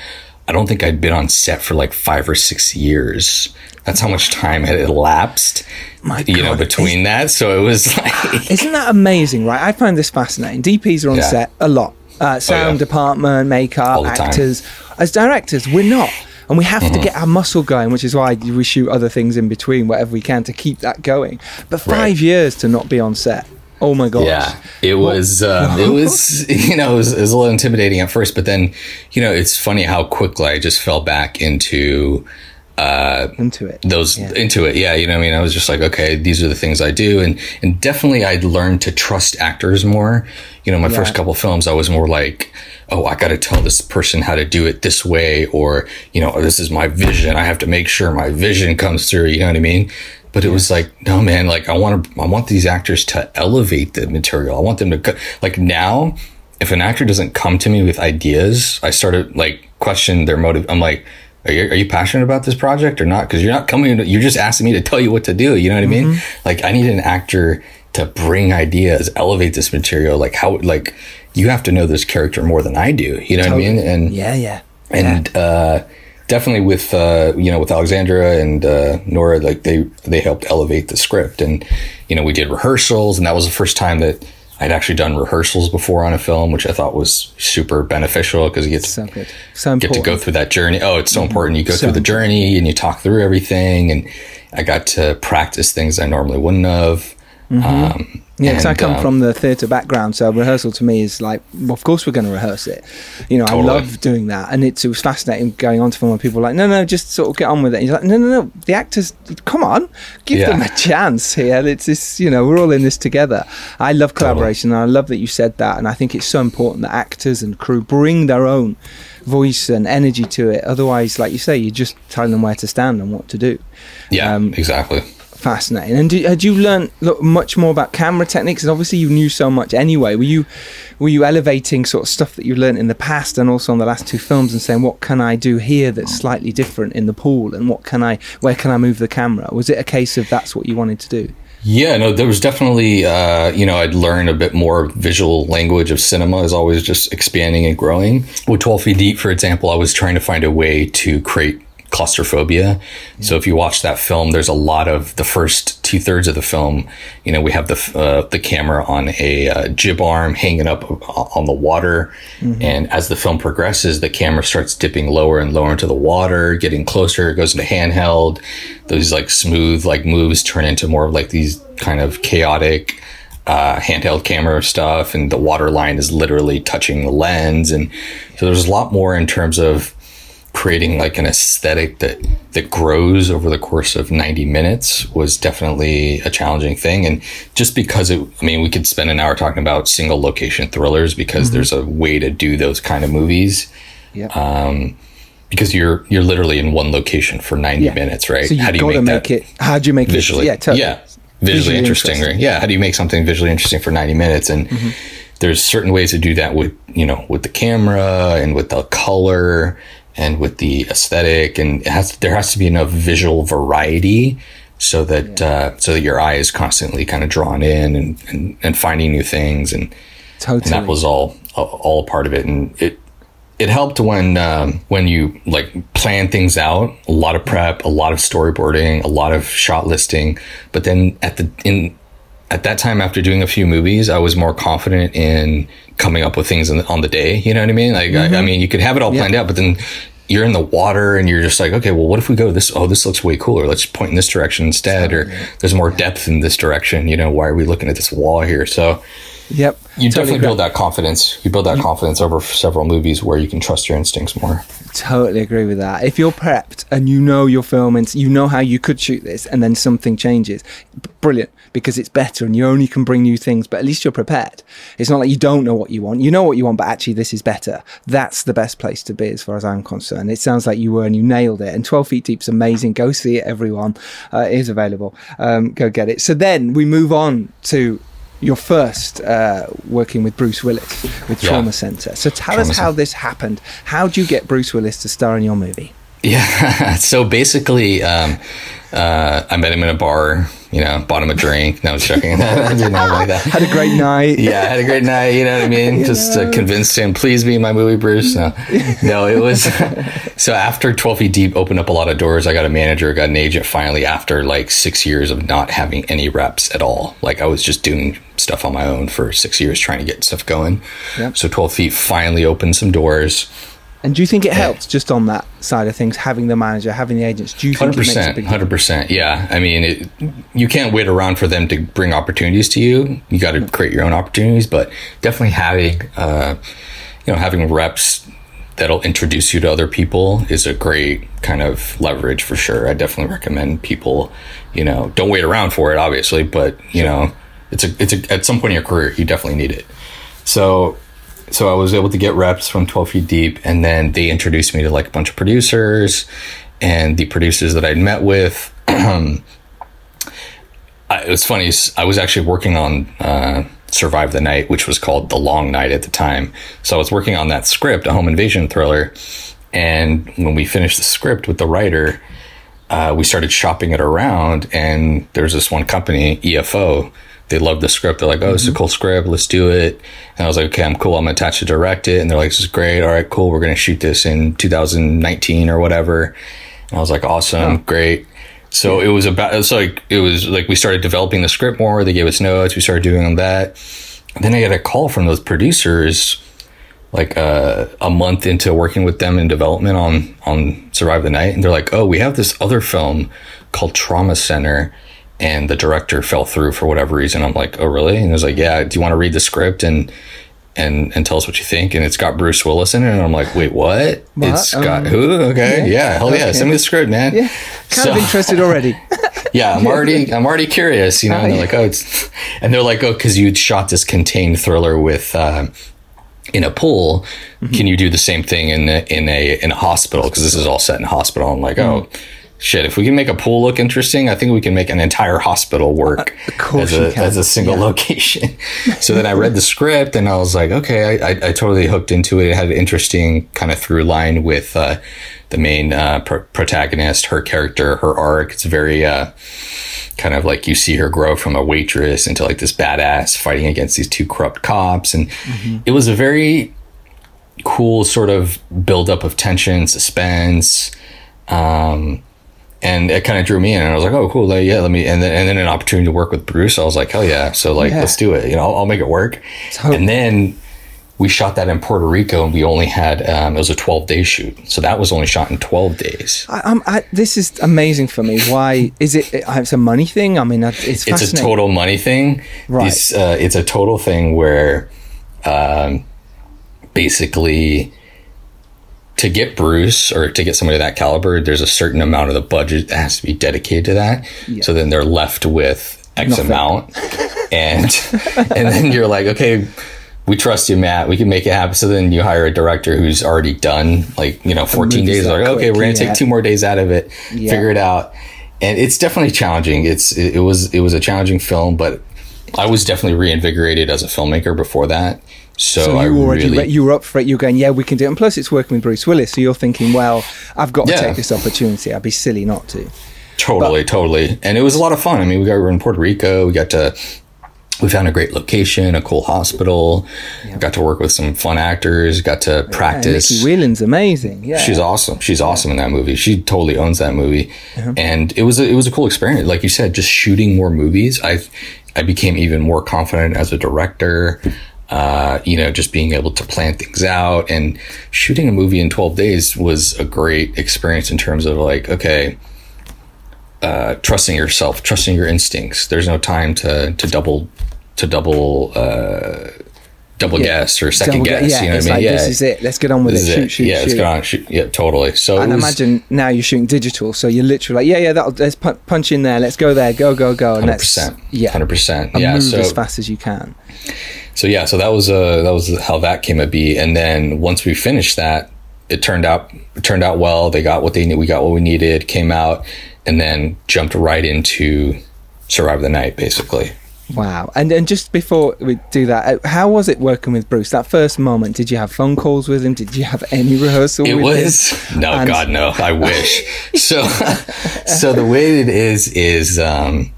S8: I don't think I'd been on set for like five or six years. That's how much time had elapsed,
S1: My
S8: you know, between that. So it was like,
S1: Isn't that amazing, right? I find this fascinating. DPs are on
S8: Yeah. Oh,
S1: set a lot. Uh, sound
S8: yeah.
S1: department, makeup,
S8: the time.
S1: actors. As directors, we're not. And we have
S8: Mm-hmm.
S1: to get our muscle going, which is why we shoot other things in between, whatever we can, to keep that going. But five
S8: Right.
S1: years to not be on set. Oh my gosh.
S8: Yeah, it was. Um, it was. You know, it was, it was a little intimidating at first, but then, you know, it's funny how quickly I just fell back into Uh,
S1: into it.
S8: those
S1: Yeah.
S8: into it. Yeah, you know, what I mean, I was just like, okay, these are the things I do, and and definitely I'd learned to trust actors more. You know, my first
S1: Yeah.
S8: couple films, I was more like, oh, I got to tell this person how to do it this way, or you know, this is my vision. I have to make sure my vision comes through. You know what I mean? But it was like, no, man, like I want to, I want these actors to elevate the material. I want them to, co- like now, if an actor doesn't come to me with ideas, I started like question their motive. I'm like, are you, are you passionate about this project or not? Because you're not coming, to, you're just asking me to tell you what to do. You know what I mean? Like I need an actor to bring ideas, elevate this material. Like how, like you have to know this character more than I do. You know totally. what I mean? And
S1: yeah, yeah,
S8: and
S1: yeah.
S8: uh, definitely with uh, you know with Alexandra and uh, Nora, like they they helped elevate the script, and you know we did rehearsals, and that was the first time that I'd actually done rehearsals before on a film, which I thought was super beneficial because you get to,
S1: so good. so
S8: get to go through that journey. Oh, it's so mm-hmm. important. You go so through the journey and you talk through everything, and I got to practice things I normally wouldn't have.
S1: Mm-hmm. Um, yeah, because I come um, from the theatre background, so rehearsal to me is like, well, of course we're going to rehearse it. You know, totally. I love doing that, and it's, it was fascinating going on to film where people are like, no, no, just sort of get on with it. And you're like, no, no, no, the actors, come on, give yeah. them a chance here. It's this, you know, we're all in this together. I love collaboration, totally. and I love that you said that, and I think it's so important that actors and crew bring their own voice and energy to it. Otherwise, like you say, you're just telling them where to stand and what to do.
S8: Yeah, um, exactly
S1: fascinating. And had you learned much more about camera techniques? And obviously, you knew so much anyway. Were you were you elevating sort of stuff that you learned in the past and also on the last two films, and saying what can I do here that's slightly different in the pool, and what can I where can I move the camera? Was it a case of that's what you wanted to do?
S8: Yeah, no, there was definitely, uh, you know, I'd learn a bit more visual language of cinema is always just expanding and growing. With 12 Feet Deep, for example, I was trying to find a way to create claustrophobia. So if you watch that film, there's a lot of the first two thirds of the film. You know, we have the uh, the camera on a uh, jib arm hanging up on the water, mm-hmm. and as the film progresses, the camera starts dipping lower and lower into the water, getting closer. It goes into handheld. Those like smooth like moves turn into more of like these kind of chaotic. Uh, handheld camera stuff, and the water line is literally touching the lens, and so there's a lot more in terms of creating like an aesthetic that that grows over the course of 90 minutes was definitely a challenging thing. And just because it i mean we could spend an hour talking about single location thrillers because mm-hmm. there's a way to do those kind of movies.
S1: Yeah
S8: um, because you're you're literally in one location for 90 yeah. minutes right?
S1: So you how do you make, make it how do you make
S8: visually?
S1: It
S8: yeah totally. yeah. Visually, visually interesting, interesting, right yeah how do you make something visually interesting for 90 minutes? And mm-hmm. there's certain ways to do that with you know with the camera and with the color and with the aesthetic and has, there has to be enough visual variety so that yeah. uh, so that your eye is constantly kind of drawn in and, and, and finding new things and,
S1: totally.
S8: and that was all all part of it and it it helped when um, when you like plan things out a lot of prep a lot of storyboarding a lot of shot listing but then at the in at that time after doing a few movies i was more confident in coming up with things the, on the day you know what i mean? Like mm-hmm. I, I, mean you could have it all planned yeah. out but then you're in the water and you're just like okay well what if we go this oh this looks way cooler. Let's point in this direction instead or there's more depth in this direction. You know why are we looking at this wall here? So
S1: Yep.
S8: You totally definitely build that confidence. You build that confidence over several movies where you can trust your instincts more.
S1: Totally agree with that. If you're prepped and you know your film and you know how you could shoot this, and then something changes, brilliant because it's better and you only can bring new things, but at least you're prepared. It's not like you don't know what you want. You know what you want, but actually this is better. That's the best place to be as far as I'm concerned. It sounds like you were and you nailed it. And 12 Feet Deep's amazing. Go see it, everyone. Uh, it is available. Um, go get it. So then we move on to your first uh, working with Bruce Willis with yeah. Trauma Center. So tell Trauma us how this happened. How did you get Bruce Willis to star in your movie?
S8: Yeah, so basically, um, uh, I met him in a bar. You know, bought him a drink. No, I was joking. I
S1: did not like that. Had a great night.
S8: Yeah, I had a great night. You know what I mean? Just uh, convinced him, please be in my movie, Bruce. No, no, it was. so after Twelve Feet Deep opened up a lot of doors, I got a manager, got an agent. Finally, after like six years of not having any reps at all, like I was just doing stuff on my own for six years, trying to get stuff going. Yep. So Twelve Feet finally opened some doors
S1: and do you think it helps just on that side of things, having the manager, having the agents? Do you think 100%,
S8: Hundred percent, yeah. I mean, it, you can't wait around for them to bring opportunities to you. You got to create your own opportunities, but definitely having, uh, you know, having reps that'll introduce you to other people is a great kind of leverage for sure. I definitely recommend people, you know, don't wait around for it, obviously, but you know, it's a it's a at some point in your career you definitely need it. So so I was able to get reps from 12 Feet Deep, and then they introduced me to like a bunch of producers, and the producers that I'd met with. it was funny. I was actually working on uh, Survive the Night, which was called The Long Night at the time. So I was working on that script, a home invasion thriller, and when we finished the script with the writer, uh, we started shopping it around, and there's this one company, EFO, they loved the script. They're like, "Oh, this is a cool script. Let's do it." And I was like, "Okay, I'm cool. I'm attached to direct it." And they're like, "This is great. All right, cool. We're gonna shoot this in 2019 or whatever." And I was like, "Awesome, great." So it was about. It's like it was like we started developing the script more. They gave us notes. We started doing that. then I got a call from those producers, like uh, a month into working with them in development on on Survive the Night, and they're like, "Oh, we have this other film called Trauma Center." And the director fell through for whatever reason. I'm like, oh really? And he was like, yeah. Do you want to read the script and and and tell us what you think? And it's got Bruce Willis in it. And I'm like, wait, what?
S1: What?
S8: It's got
S1: Um,
S8: who? Okay,
S1: yeah.
S8: yeah, hell yeah.
S1: Okay.
S8: Send me the script, man.
S1: Yeah. Kind of interested already.
S8: yeah, I'm already I'm already curious, you know. And they're like, oh, it's, and they're like, oh, because you shot this contained thriller with. Uh, in a pool,
S1: Mm-hmm.
S8: can you do the same thing in a, in a in a hospital? Because this is all set in hospital. I'm like, oh,
S1: Mm-hmm.
S8: Shit! If we can make a pool look interesting, I think we can make an entire hospital work
S1: course
S8: as a as a single
S1: Yeah.
S8: location. so then I read the script and I was like, okay, I, I, I totally hooked into it. It had an interesting kind of through line with uh, the main uh, pr- protagonist, her character, her arc. It's very uh, kind of like you see her grow from a waitress into like this badass fighting against these two corrupt cops, and it was a very cool sort of buildup of tension, suspense. Um, and it kind of drew me in, and I was like, "Oh, cool, like, yeah, let me." And then, and then an opportunity to work with Bruce. I was like, "Hell yeah!" So like,
S1: Yeah.
S8: let's do it. You know, I'll, I'll make it work.
S1: So-
S8: and then we shot that in Puerto Rico, and we only had um, it was a twelve day shoot, so that was only shot in twelve days.
S1: I, I'm, I, this is amazing for me. Why is it? It's a money thing. I mean, it's
S8: It's a total money thing.
S1: Right.
S8: These, uh, it's a total thing where, um, basically, to get Bruce or to get somebody of that caliber, there's a certain amount of the budget that has to be dedicated to that. So then they're left with X
S1: Nothing.
S8: amount, and and then you're like, okay. We trust you, Matt. We can make it happen. So then you hire a director who's already done like, you know, 14 days. Like, okay, we're going to
S1: yeah.
S8: take two more days out of it,
S1: Yeah.
S8: figure it out. And it's definitely challenging. It's, it, it was, it was a challenging film, but I was definitely reinvigorated as a filmmaker before that. So,
S1: So
S8: I
S1: you already
S8: really,
S1: re- you were up for it. You're going, yeah, we can do it. And plus, it's working with Bruce Willis, so you're thinking, well, I've got to
S8: Yeah.
S1: take this opportunity. I'd be silly not to.
S8: Totally, totally. And it was a lot of fun. I mean, we got we were in Puerto Rico. We got to we found a great location, a cool hospital. Got to work with some fun actors. Got to practice.
S1: Nicky Whelan's amazing. Yeah,
S8: She's awesome. She's awesome in that movie. She totally owns that movie, uh-huh. and it was a, it was a cool experience. Like you said, just shooting more movies. I I became even more confident as a director. Uh, you know, just being able to plan things out and shooting a movie in 12 days was a great experience in terms of like, okay, uh, trusting yourself, trusting your instincts. There's no time to, to double, to double, uh, double
S1: Yeah.
S8: guess or second
S1: Double gu-
S8: guess.
S1: yeah,
S8: you know
S1: it's
S8: I mean?
S1: like,
S8: yeah.
S1: this is it. Let's get on with
S8: This
S1: it. Shoot, shoot,
S8: yeah, let's
S1: shoot.
S8: get on. Shoot. Yeah, totally. So
S1: And
S8: was,
S1: imagine now you're shooting digital, so you're literally like, yeah, yeah, that'll, let's punch in there. Let's go there. Go, go, go. And
S8: hundred
S1: let's,
S8: percent.
S1: yeah,
S8: hundred percent. Yeah.
S1: move
S8: So
S1: as fast as you can.
S8: So yeah. So that was uh that was how that came to be. And then once we finished that, it turned out it turned out well. They got what they need. We got what we needed. Came out, and then jumped right into survive the night, basically.
S1: Wow. And and just before we do that, uh, how was it working with Bruce? That first moment, did you have phone calls with him? Did you have any rehearsal?
S8: It
S1: with
S8: was
S1: him?
S8: no,
S1: And-
S8: God, no. I wish. so, so the way it is is, um,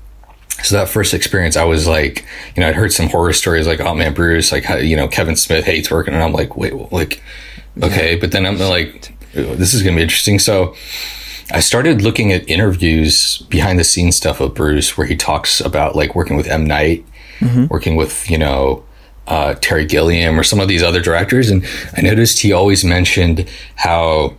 S8: so that first experience, I was like, you know, I'd heard some horror stories like, oh man, Bruce, like, you know, Kevin Smith hates working, and I'm like, wait, like, okay, but then I'm like, this is gonna be interesting. So. I started looking at interviews behind the scenes stuff of Bruce where he talks about like working with M. Night, working with, you know, uh, Terry Gilliam or some of these other directors. And I noticed he always mentioned how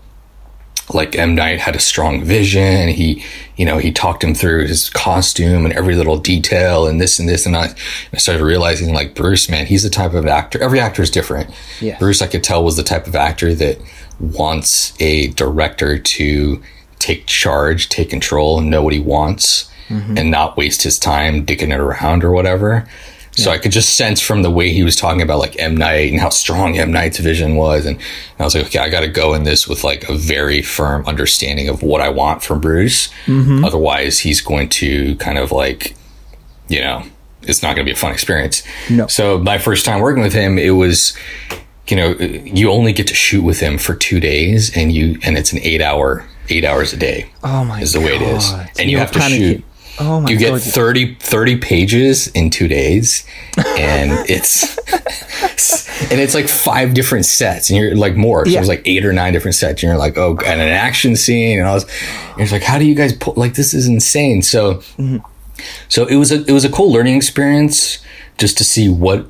S8: like M. Night had a strong vision. He, you know, he talked him through his costume and every little detail and this and this. And I, I started realizing like Bruce, man, he's the type of actor. Every actor is different.
S1: Yeah.
S8: Bruce, I could tell was the type of actor that wants a director to take charge, take control and know what he wants mm-hmm. and not waste his time dicking it around or whatever. So I could just sense from the way he was talking about like M Night and how strong M Night's vision was, and, and I was like, okay, I got to go in this with like a very firm understanding of what I want from Bruce. Mm-hmm. Otherwise, he's going to kind of like, you know, it's not going to be a fun experience.
S1: No.
S8: So my first time working with him, it was, you know, you only get to shoot with him for two days, and you and it's an eight hour, eight hours a day
S1: Oh my god.
S8: is the way it is, and you
S1: You're
S8: have to shoot.
S1: Oh my
S8: you get
S1: God.
S8: 30, 30 pages in two days and it's and it's like five different sets and you're like more so
S1: Yeah.
S8: it was like eight or nine different sets and you're like oh and an action scene and I was it's like how do you guys pull like this is insane so
S1: Mm-hmm.
S8: so it was a it was a cool learning experience just to see what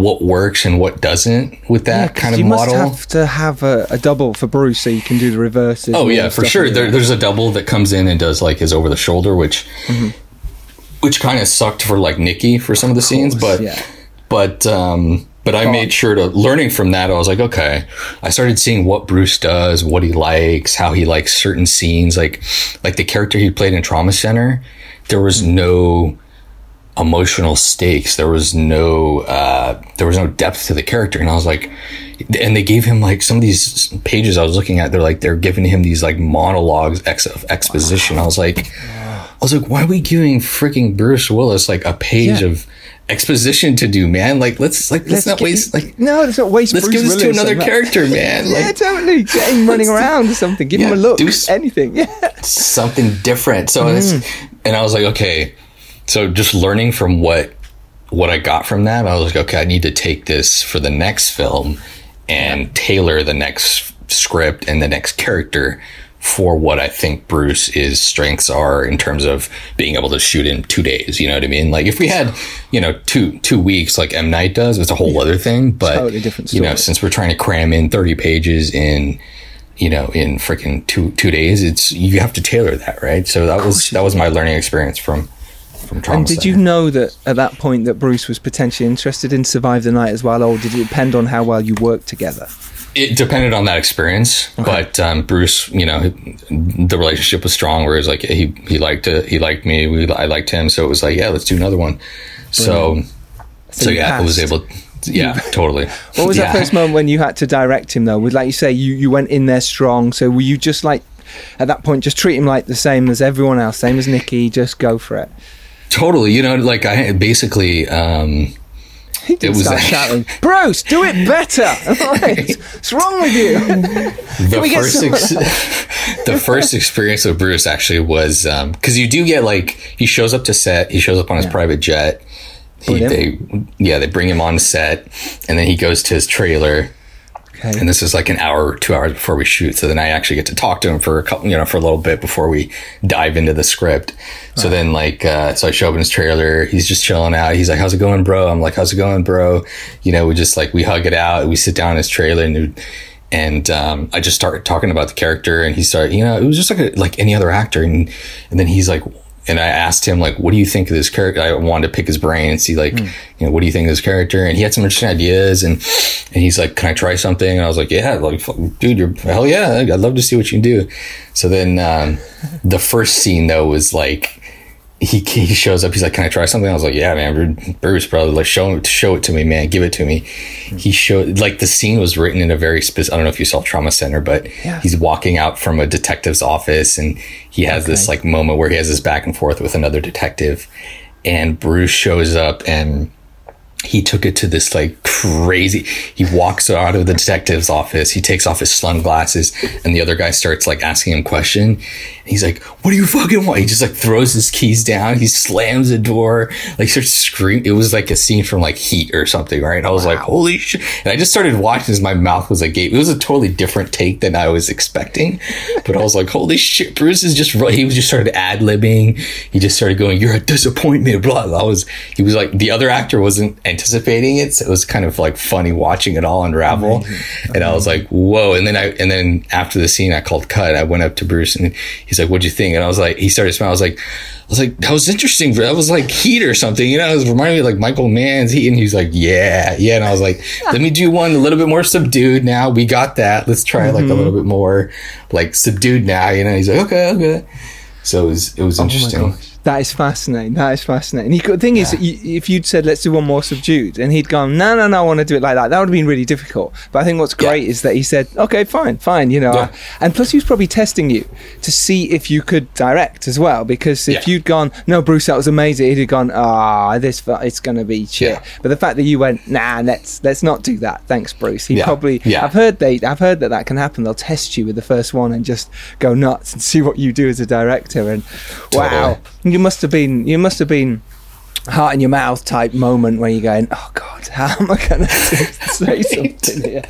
S8: what works and what doesn't with that
S1: 'cause
S8: kind of model?
S1: you
S8: model
S1: must have to have a, a double for Bruce so you can do the reverses.
S8: Oh yeah, for sure. There, there's a double that comes in and does like his over the shoulder, which
S1: Mm-hmm.
S8: which kind of sucked for like Nicky for some of the scenes, but
S1: yeah.
S8: but um but I made sure to learning from that. I was like, okay. I started seeing what Bruce does, what he likes, how he likes certain scenes, like like the character he played in Trauma Center. There was
S1: Mm-hmm.
S8: no emotional stakes. There was no uh, there was no depth to the character, and I was like, and they gave him like some of these pages I was looking at. They're like they're giving him these like monologues ex- of exposition. I was like, I was like, why are we giving freaking Bruce Willis like a page
S1: Yeah.
S8: of exposition to do, man? Like let's like let's, not
S1: get-
S8: waste like.
S1: no, let's not waste.
S8: Let's
S1: Bruce
S8: give this to another character, man.
S1: yeah,
S8: Like
S1: totally. Get him running around or something. Give him a look.
S8: do s-
S1: anything. Yeah.
S8: something different. So it's, and I was like, okay. So just learning from what what I got from that, I was like, okay, I need to take this for the next film and tailor the next script and the next character for what I think Bruce's strengths are in terms of being able to shoot in two days. You know what I mean? Like if we had, you know, two two weeks like M Night does, it's a whole other thing. But
S1: Totally different
S8: you know, since we're trying to cram in thirty pages in you know, in freaking two two days, it's you have to tailor that, right? So that was that was my learning experience from from.
S1: And did you know that at that point that Bruce was potentially interested in Survive the Night as well, or did it depend on how well you worked together?
S8: It depended on that experience, but um, Bruce, you know, the relationship was strong. Where like he he liked it, he liked me, we I liked him, so it was like, yeah, let's do another one. So, so,
S1: you
S8: yeah, I was
S1: passed.
S8: able. Yeah, totally.
S1: What was
S8: yeah.
S1: that first moment when you had to direct him though? With like you say, you, you went in there strong. So were you just like at that point just treat him like the same as everyone else, same as Nicky, just go for it.
S8: Totally, you know, like I basically. um
S1: He didn't
S8: was
S1: start
S8: actually-
S1: shouting, Bruce, do it better. Right. What's wrong with you?
S8: the first ex- the first experience with Bruce actually was because you do get like he shows up to set, he shows up on his private jet. He, they yeah they bring him on set, and then he goes to his trailer.
S1: Okay.
S8: And this is like an hour, two hours before we shoot. So then I actually get to talk to him for a couple, you know, for a little bit before we dive into the script. So then like, uh, so I show up in his trailer. He's just chilling out. He's like, how's it going, bro? I'm like, how's it going, bro? You know, we just like, we hug it out. We sit down in his trailer and, and, um, I just started talking about the character and he started, you know, it was just like, a, like any other actor. And, and then he's like, and I asked him like, "What do you think of this character?" I wanted to pick his brain and see like, you know, what do you think of this character? And he had some interesting ideas, and and he's like, "Can I try something?" And I was like, "Yeah, like, dude, you're hell yeah, I'd love to see what you can do." So then um, the first scene though was like. He, he shows up. He's like, "Can I try something?" I was like, "Yeah, man, Bruce, brother, like show it, show it to me, man. Give it to me." Hmm. He showed like the scene was written in a very specific. I don't know if you saw Trauma Center, but
S1: Yeah.
S8: he's walking out from a detective's office, and he has this like moment where he has this back and forth with another detective, and Bruce shows up and he took it to this like crazy he walks out of the detective's office he takes off his sunglasses and the other guy starts like asking him question. And he's like what do you fucking want? He just like throws his keys down he slams the door like starts screaming it was like a scene from like heat or something right? I was like holy shit. And i just started watching as my mouth was like it was a totally different take than i was expecting but i was like holy shit bruce is just he was just started ad-libbing. He just started going you're a disappointment blah blah. i was he was like the other actor wasn't anticipating it so it was kind of like funny watching it all unravel and i was like whoa and then i and then after the scene i called cut i went up to bruce and he's like what'd you think and i was like he started smiling i was like I was like, that was interesting. That was like Heat or something, you know. It was reminding me of like Michael Mann's Heat, and he's like, yeah, yeah. And I was like, let me do one a little bit more subdued. Now we got that. Let's try like a little bit more like subdued now, you know. He's like, okay, okay. So it was it was interesting.
S1: That is fascinating. That is fascinating. He, the thing is, you, if you'd said, let's do one more subdued, and he'd gone, no, no, no, I want to do it like that, that would have been really difficult. But I think what's great is that he said, okay, fine, fine, you know.
S8: Yeah.
S1: And plus, he was probably testing you to see if you could direct as well. Because if
S8: Yeah.
S1: you'd gone, no, Bruce, that was amazing, he'd have gone, ah, this, fu- it's going to be shit.
S8: Yeah.
S1: But the fact that you went, nah, let's let's not do that. Thanks, Bruce. He
S8: Yeah.
S1: probably,
S8: Yeah.
S1: I've heard they, I've heard that that can happen. They'll test you with the first one and just go nuts and see what you do as a director. And wow,
S8: Totally.
S1: You must have been, you must have been heart in your mouth type moment where you're going, oh god, how am I going to say something here?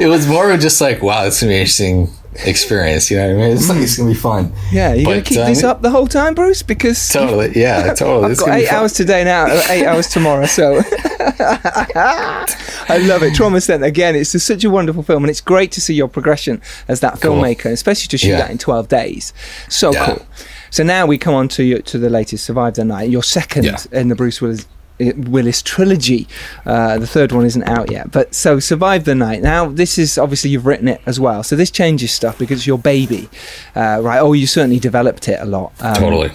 S8: it was more of just like, wow, it's gonna be an interesting experience. You know what I mean? It's like it's gonna be fun.
S1: Yeah, you're going to keep
S8: um,
S1: this up the whole time, Bruce, because
S8: Totally, yeah, totally.
S1: I've
S8: It's
S1: got eight hours today now, uh, eight hours tomorrow. So I love it. Trauma Center again. It's just such a wonderful film, and it's great to see your progression as that
S8: Cool.
S1: filmmaker, especially to shoot
S8: Yeah.
S1: that in twelve days. So
S8: Yeah.
S1: cool. So now we come on to your, to the latest, Survive the Night, your second
S8: Yeah.
S1: in the Bruce Willis. uh, Willis trilogy. Uh, the third one isn't out yet, but so survive the night. Now this is obviously you've written it as well, so this changes stuff because it's your baby, uh, right? Oh, you certainly developed it a lot. Um,
S8: Totally.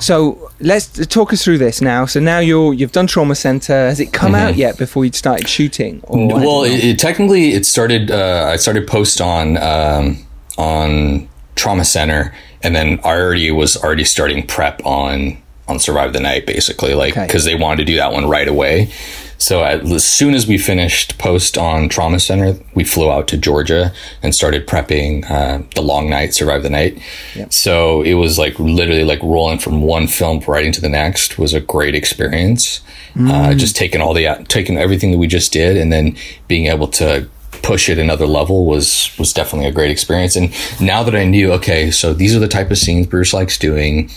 S1: so let's talk us through this now. So now you're you've done Trauma Center. Has it come out yet before you'd started shooting? Or
S8: Mm-hmm. well, it, it, technically, it started. Uh, I started post on um, on Trauma Center, and then I already was already starting prep on on Survive the Night, basically, like
S1: Okay.
S8: because they wanted to do that one right away. So as soon as we finished post on Trauma Center, we flew out to Georgia and started prepping uh, the Long Night, Survive the Night. So it was like literally like rolling from one film right into the next was a great experience. Uh, just taking all the taking everything that we just did and then being able to push it another level was was definitely a great experience. And now that I knew, okay, so these are the type of scenes Bruce likes doing.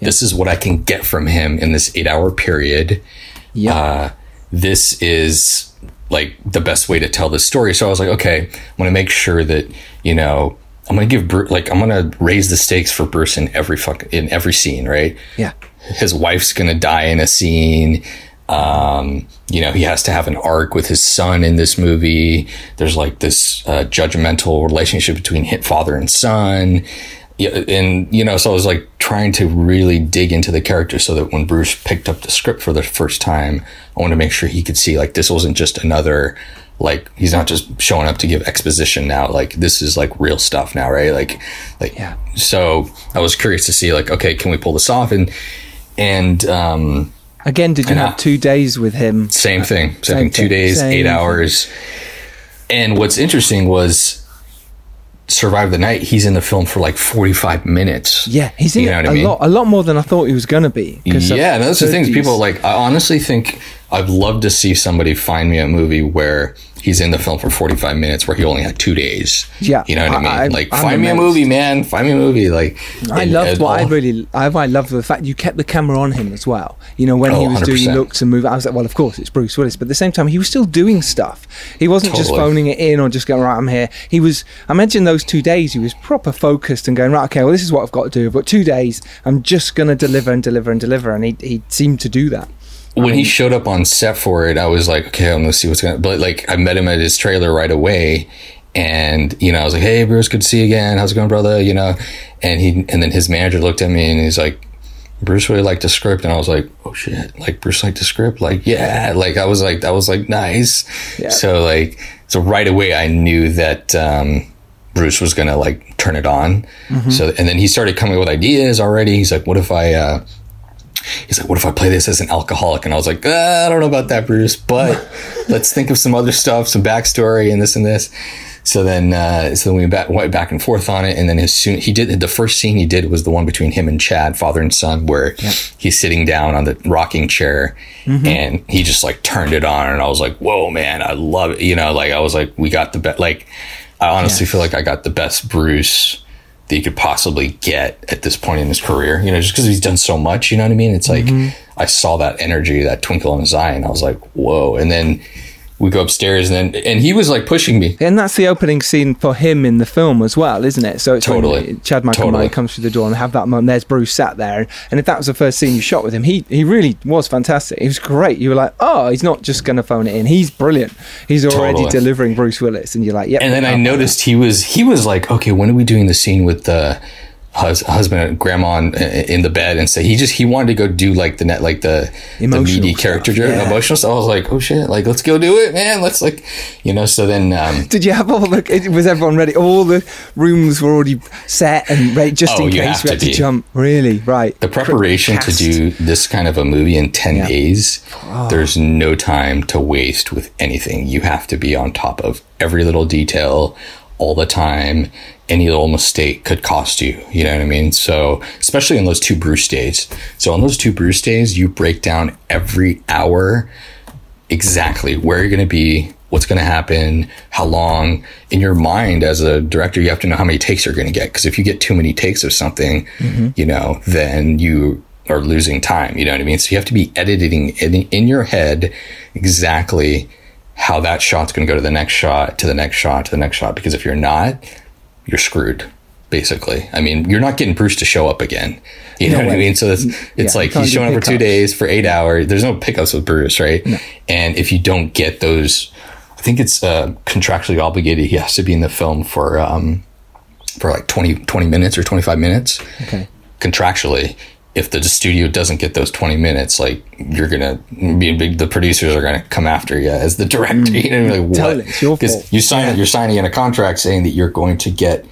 S8: This is what I can get from him in this eight hour period.
S1: Yeah.
S8: Uh, this is like the best way to tell this story. So I was like, okay, I'm going to make sure that, you know, I'm going to give Bruce, like, I'm going to raise the stakes for Bruce in every fuck, in every scene, right?
S1: Yeah.
S8: His wife's going to die in a scene. Um, you know, he has to have an arc with his son in this movie. There's like this uh, judgmental relationship between hit father and son. And you know, so I was like trying to really dig into the character so that when Bruce picked up the script for the first time, I wanted to make sure he could see like this wasn't just another like he's not just showing up to give exposition now. Like this is like real stuff now, right? Like, like
S1: Yeah.
S8: So I was curious to see like, okay, can we pull this off? And and um,
S1: Again, did you have
S8: uh,
S1: two days with him?
S8: same thing. Same,
S1: Same
S8: thing. Two days,
S1: Same
S8: eight hours. And what's interesting was Survive the Night. He's in the film for like forty five minutes.
S1: Yeah, he's in
S8: You know what
S1: a
S8: I mean?
S1: lot, a lot more than I thought he was going to be.
S8: Yeah, and that's the
S1: heard
S8: thing. People like. I honestly think I'd love to see somebody find me a movie where he's in the film for forty five minutes, where he only had two days.
S1: Yeah,
S8: you know what I, mean.
S1: I- I-
S8: like,
S1: I'm
S8: find me a movie, man. Find me a movie. Like,
S1: I love what I really I, I love the fact you kept the camera on him as well. You know when he
S8: Oh,
S1: was doing
S8: 100%.
S1: looks and moves. I was like, well, of course it's Bruce Willis, but at the same time he was still doing stuff. He wasn't just phoning it in or just going right. I'm here. He was. I imagine those two days he was proper focused and going right. Okay, well this is what I've got to do. But two days I'm just going to deliver and deliver and deliver, and he he seemed to do that.
S8: When he showed up on set for it, I was like, okay, I'm gonna see what's gonna. But like, I met him at his trailer right away, and you know, I was like, hey, Bruce, good to see you again. How's it going, brother? You know, and he and then his manager looked at me and he's like, Bruce really liked the script, and I was like, oh shit, like Bruce liked the script, like yeah, like I was like, that was like nice.
S1: Yeah.
S8: So like, so right away I knew that. um Bruce was gonna like turn it on, so and then he started coming up with ideas already. He's like, "What if I uh, he's like, what if I play this as an alcoholic? And I was like, uh, I don't know about that, Bruce, but let's think of some other stuff, some backstory and this and this. So then, uh, so then we back, went back and forth on it. And then as soon he did the first scene he did was the one between him and Chad, father and son, where he's sitting down on the rocking chair and he just like turned it on. And I was like, whoa, man, I love it. You know, like I was like, we got the best, like, I honestly feel like I got the best Bruce that you could possibly get at this point in his career, you know, just because he's done so much, you know what I mean? It's like mm-hmm. I saw that energy, that twinkle in his eye, and I was like, whoa. And then we go upstairs, and then and he was like pushing me.
S1: And that's the opening scene for him in the film as well, isn't it? So it's
S8: Totally.
S1: when Chad Michael
S8: Totally.
S1: Murray comes through the door and have that moment. There's Bruce sat there, and if that was the first scene you shot with him, he he really was fantastic. He was great. You were like, oh, he's not just going to phone it in. He's brilliant. He's already
S8: Totally.
S1: delivering Bruce Willis, and you're like, yeah.
S8: And then I noticed he was he was like, okay, when are we doing the scene with the hus- husband and grandma in, in the bed and say he just he wanted to go do like the net like the the meaty
S1: stuff,
S8: character
S1: yeah.
S8: emotional stuff. I was like, oh shit, like let's go do it, man. Let's like, you know. So then, um,
S1: Did you have all the? Was everyone ready? All the rooms were already set and ready, just
S8: Oh,
S1: in case we
S8: to
S1: had to
S8: be.
S1: jump. Really, right?
S8: the preparation to do this kind of a movie in 10
S1: Yeah.
S8: days
S1: Oh.
S8: there's no time to waste with anything you have to be on top of every little detail all the time any little mistake could cost you you know what i mean? So especially on those two bruce days. So on those two bruce days you break down every hour exactly where you're going to be what's going to happen how long. In your mind as a director you have to know how many takes you're going to get because if you get too many takes of something mm-hmm. you know then you are losing time you know what i mean? So you have to be editing in, in your head exactly how that shot's going to go to the next shot to the next shot to the next shot because if you're not you're screwed basically. I mean you're not getting bruce to show up again. You know
S1: No
S8: what i mean? So it's, it's
S1: Yeah,
S8: like he's showing up for two days for eight hours. There's no pickups with bruce right? And if you don't get those i think it's uh, contractually obligated he has to be in the film for um for like 20 20 minutes or 25 minutes.
S1: Okay.
S8: contractually if the studio doesn't get those 20 minutes like you're gonna be big the producers are gonna come after you as the director mm. you know like what
S1: Totally, it's your fault.
S8: you sign you're signing in a contract saying that you're going to get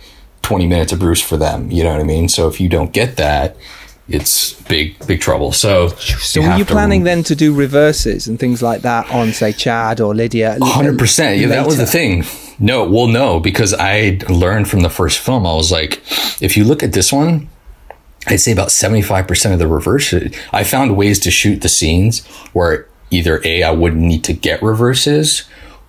S8: 20 minutes of bruce for them you know what i mean so if you don't get that it's big big trouble so
S1: So were you planning then to do reverses and things like that on, say, Chad or Lydia?
S8: hundred percent. Yeah, that was the thing. No, well, no, because I learned from the first film. I was like, if you look at this one, I'd say about seventy five percent of the reverse. I found ways to shoot the scenes where either a I wouldn't need to get reverses.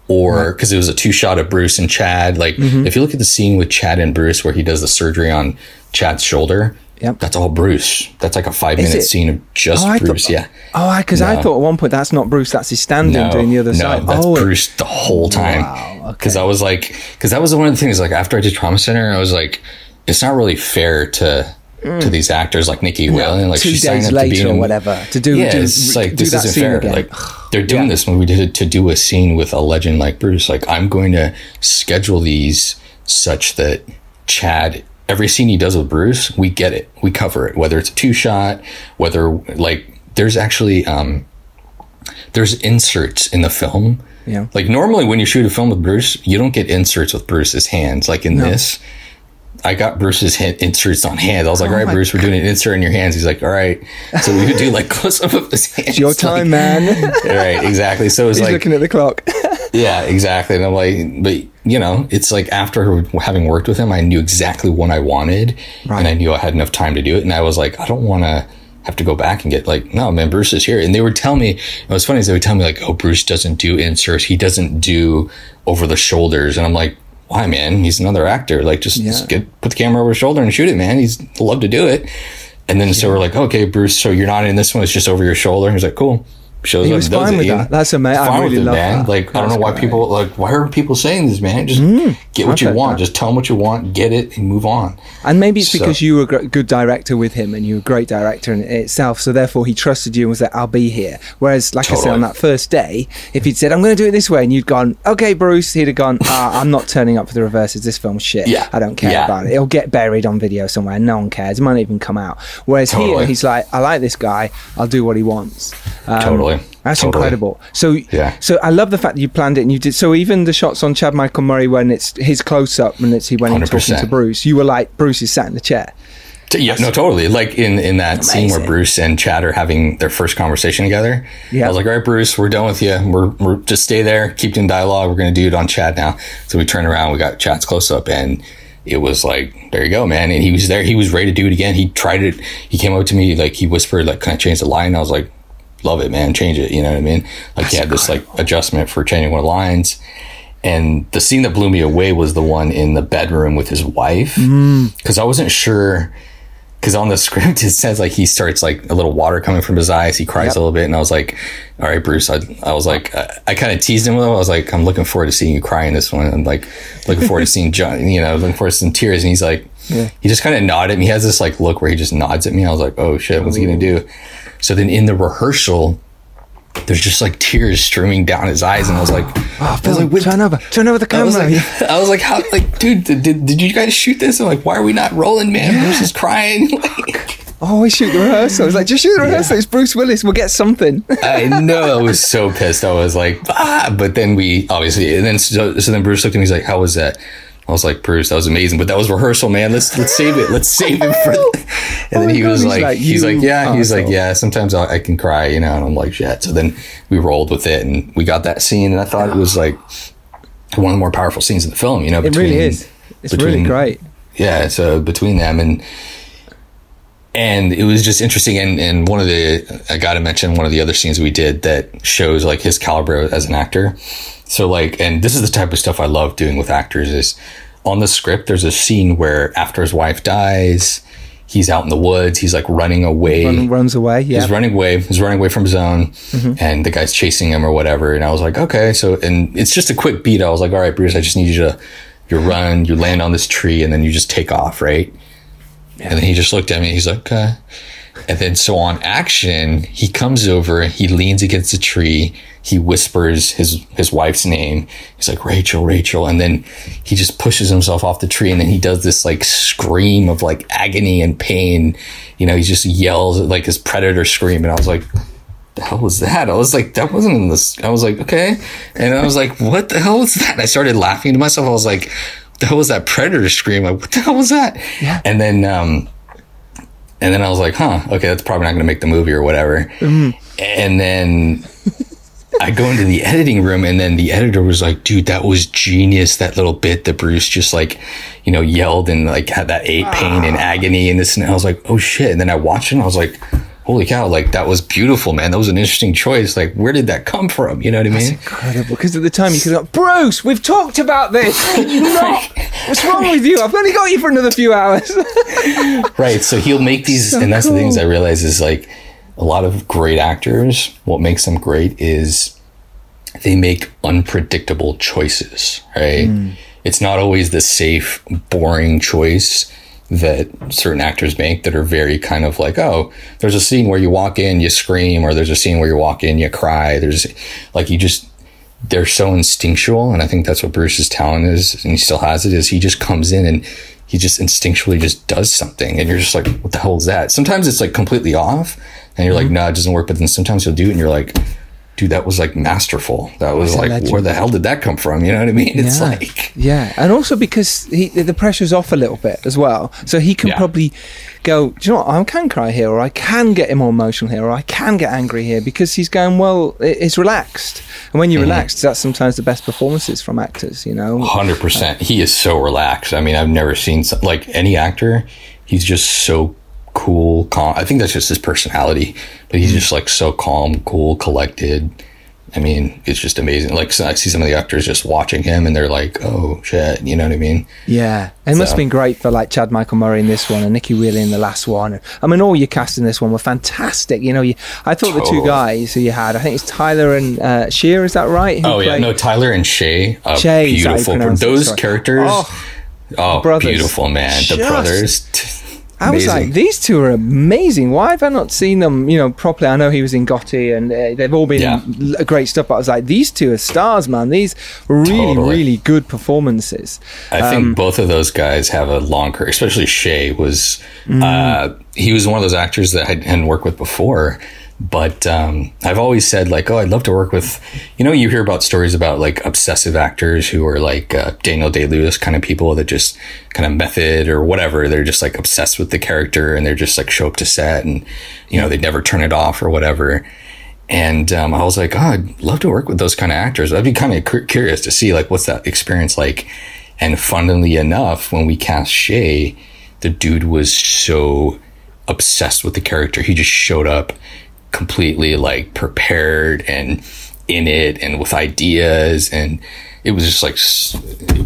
S8: Or because it was a two shot of Bruce and Chad. Like,
S1: Mm-hmm.
S8: if you look at the scene with Chad and Bruce where he does the surgery on Chad's shoulder,
S1: Yep.
S8: that's all Bruce. That's like a five
S1: Is
S8: minute
S1: it?
S8: scene of just
S1: Oh, I
S8: Bruce.
S1: thought-
S8: yeah.
S1: Oh, because I
S8: No.
S1: thought at one point that's not Bruce, that's his stand-in doing the other side.
S8: no,
S1: side.
S8: That's
S1: oh,
S8: Bruce the whole time.
S1: Wow,
S8: Because I was like, because that was one of the things. Like after I did Trauma Center, I was like, it's not really fair to to these actors like Nicky Whelan. Like
S1: Mm. two
S8: she signed
S1: days
S8: up to be
S1: later or whatever to do.
S8: Yeah,
S1: do,
S8: it's like this isn't fair.
S1: again.
S8: Like they're doing
S1: Yeah.
S8: this when we did it to do a scene with a legend like Bruce. Like I'm going to schedule these such that Chad. Every scene he does with Bruce, we get it, we cover it. Whether it's a two shot, whether like there's actually um there's inserts in the film
S1: Yeah.
S8: like normally when you shoot a film with Bruce, you don't get inserts with Bruce's hands. Like in
S1: No.
S8: this, I got Bruce's hand, inserts on hand. I was like,
S1: Oh
S8: all right, Bruce, we're doing an insert in your hands. He's like, all right. So we would do like close up of his hands.
S1: It's your time,
S8: like-
S1: man.
S8: right, exactly. So it's like,
S1: looking at the clock.
S8: yeah, exactly. And I'm like, but you know, it's like after having worked with him, I knew exactly what I wanted, and I knew I had enough time to do it. And I was like, I don't want to have to go back and get like, no, man, Bruce is here. And they would tell me, it was funny. is They would tell me like, oh, Bruce doesn't do inserts. He doesn't do over the shoulders. And I'm like, why, man? He's another actor. Like, just, just get put the camera over his shoulder and shoot it, man. He's love to do it. And then so we're like, okay, Bruce, so you're not in this one. It's just over your shoulder. And he's like, cool. Shows
S1: He was
S8: does
S1: fine with that. That's amazing. I really
S8: with it,
S1: love
S8: man.
S1: that.
S8: Like I don't know why
S1: great.
S8: people like why are people saying this, man? Just get what you want.
S1: man.
S8: Just tell them what you want, get it, and move on.
S1: And maybe it's
S8: So-
S1: because you were a good director with him and you were a great director in itself. So therefore he trusted you and was like, I'll be here. Whereas, like I said, on that first day, if he'd said, I'm going to do it this way, and you'd gone, okay, Bruce, he'd have gone, ah, I'm not turning up for the reverses. This film's shit.
S8: Yeah.
S1: I don't care
S8: Yeah.
S1: about it. It'll get buried on video somewhere. No one cares. It might not even come out. Whereas here, he's like, I like this guy. I'll do what he wants. Um,
S8: Totally.
S1: That's
S8: Totally.
S1: incredible. So,
S8: Yeah.
S1: so I love the fact that you planned it and you did. So even the shots on Chad Michael Murray when it's his close up when it's he went in talking to Bruce, you were like, Bruce is sat in the chair.
S8: Yeah, no, totally. Like in in that scene where Bruce and Chad are having their first conversation together.
S1: Yeah.
S8: I was like, all right, Bruce, we're done with you. We're, we're just stay there, keep doing dialogue. We're gonna do it on Chad now. So we turn around, we got Chad's close up, and it was like, there you go, man. And he was there. He was ready to do it again. He tried it. He came up to me like he whispered, like, "Can I change the line?" I was like, "Love it, man. Change it." You know what I mean? Like he had this like adjustment for changing one of the lines. And the scene that blew me away was the one in the bedroom with his wife, because I wasn't sure because on the script it says like he starts like a little water coming from his eyes. He cries
S1: Yep.
S8: a little bit. And i was like all right bruce. I, I was like i, I kind of teased him with him i was like i'm looking forward to seeing you cry in this one. And like looking forward to seeing john you know looking forward to some tears. And he's like he just kind of nodded me. He has this like look where he just nods at me. I was like oh shit. What's he gonna do so then in the rehearsal there's just like tears streaming down his eyes, and I was like,
S1: oh, Phil, I was like, turn over, turn over the camera.
S8: I was like, I was like how, like, dude, did, did, you guys shoot this? I'm like, why are we not rolling, man? Yeah. Bruce is crying.
S1: oh, we shoot the rehearsal. I was like, just shoot the rehearsal. Yeah. It's Bruce Willis. We'll get something.
S8: I know. I was so pissed. I was like, ah. But then we obviously, and then so, so then Bruce looked at me. And he's like, how was that? I was like, Bruce, that was amazing, but that was rehearsal, man. Let's let's save it. Let's save it for. And then oh he was like, he's like, yeah, he's like, yeah. Sometimes I, I, can cry, you know. And I'm like, shit. So then we rolled with it, and we got that scene, and I thought it was like one of the more powerful scenes in the film. You know,
S1: between, it really is. It's between, really great.
S8: Yeah, so between them and and it was just interesting. And, and one of the I got to mention one of the other scenes we did that shows like his caliber as an actor so like, and this is the type of stuff I love doing with actors is on the script, there's a scene where after his wife dies, he's out in the woods. He's like running away.
S1: Run, runs away. Yeah.
S8: He's running away. He's running away from his own mm-hmm. and the guy's chasing him or whatever. And I was like, okay. So, and it's just a quick beat. I was like, all right, Bruce, I just need you to, you run, you land on this tree and then you just take off. Right. Yeah. And then he just looked at me. He's like, okay. And then so on action, he comes over, he leans against a tree he whispers his his wife's name. He's like Rachel, Rachel, and then he just pushes himself off the tree, and then he does this like scream of like agony and pain. You know, he just yells like his predator scream, and I was like, the hell was that? I was like, that wasn't in this. I was like, okay. And I was like, what the hell was that? And I started laughing to myself. I was like, the hell was that predator scream? Like, what the hell was that?
S1: Yeah.
S8: And then, um, and then I was like, huh, okay, that's probably not going to make the movie or whatever. Mm. And then I go into the editing room and then the editor was like, dude, that was genius. That little bit that Bruce just like, you know, yelled and like had that a pain and ah. agony and this. And I was like, oh shit. And then I watched it and I was like, holy cow, like that was beautiful, man. That was an interesting choice. Like, where did that come from? You know what I mean? That's
S1: incredible. Because at the time you could have, Bruce, we've talked about this. You not. What's wrong with you? I've only got you for another few hours.
S8: right. So he'll make these, so and that's cool. the things I realize is like, a lot of great actors, what makes them great is they make unpredictable choices, right? Mm. It's not always the safe, boring choice that certain actors make that are very kind of like, oh, there's a scene where you walk in, you scream, or there's a scene where you walk in, you cry. There's like, you just, they're so instinctual. And I think that's what Bruce's talent is, and he still has it, is he just comes in and he just instinctually just does something. And you're just like, what the hell is that? Sometimes it's like completely off and you're mm-hmm. like, no, it doesn't work. But then sometimes you'll do it and you're like, dude, that was like masterful. That was like, where the hell did that come from? You know what I mean? It's
S1: yeah.
S8: like,
S1: yeah. And also because he, the pressure's off a little bit as well. So he can yeah. probably go, do you know what? I can cry here, or I can get more emotional here, or I can get angry here because he's going, well, it's relaxed. And when you're mm-hmm. relaxed, that's sometimes the best performances from actors, you know?
S8: 100%. Uh, he is so relaxed. I mean, I've never seen, like any actor, he's just so cool, calm. I think that's just his personality, but he's just like so calm, cool, collected. I mean, it's just amazing. Like I see some of the actors just watching him, and they're like, "Oh shit," you know what I mean?
S1: Yeah, it so. must have been great for like Chad Michael Murray in this one, and Nicky Whelan in the last one. I mean, all your cast in this one were fantastic. You know, you, I thought the two guys who you had, I think it's Tyler and uh, Sheer. Is that right?
S8: oh yeah, no, Tyler and Shea. Uh, Shea, beautiful. Those characters. Oh, oh brothers. beautiful man. The brothers.
S1: I was like, these two are amazing. Why have I not seen them, you know, properly? I know he was in Gotti and uh, they've all been yeah. great stuff, but I was like, these two are stars, man. These really, totally. really good performances.
S8: I um, think both of those guys have a long career, especially Shea was, mm. uh, he was one of those actors that I hadn't worked with before but um, I've always said like, oh, I'd love to work with, you know, you hear about stories about like obsessive actors who are like uh, Daniel Day Lewis kind of people that just kind of method or whatever. They're just like obsessed with the character and they're just like show up to set and you know they never turn it off or whatever. And um, I was like, oh, I'd love to work with those kind of actors. I'd be kind of curious to see like what's that experience like. And funnily enough, when we cast Shea, the dude was so obsessed with the character. He just showed up completely like prepared and in it and with ideas and it was just like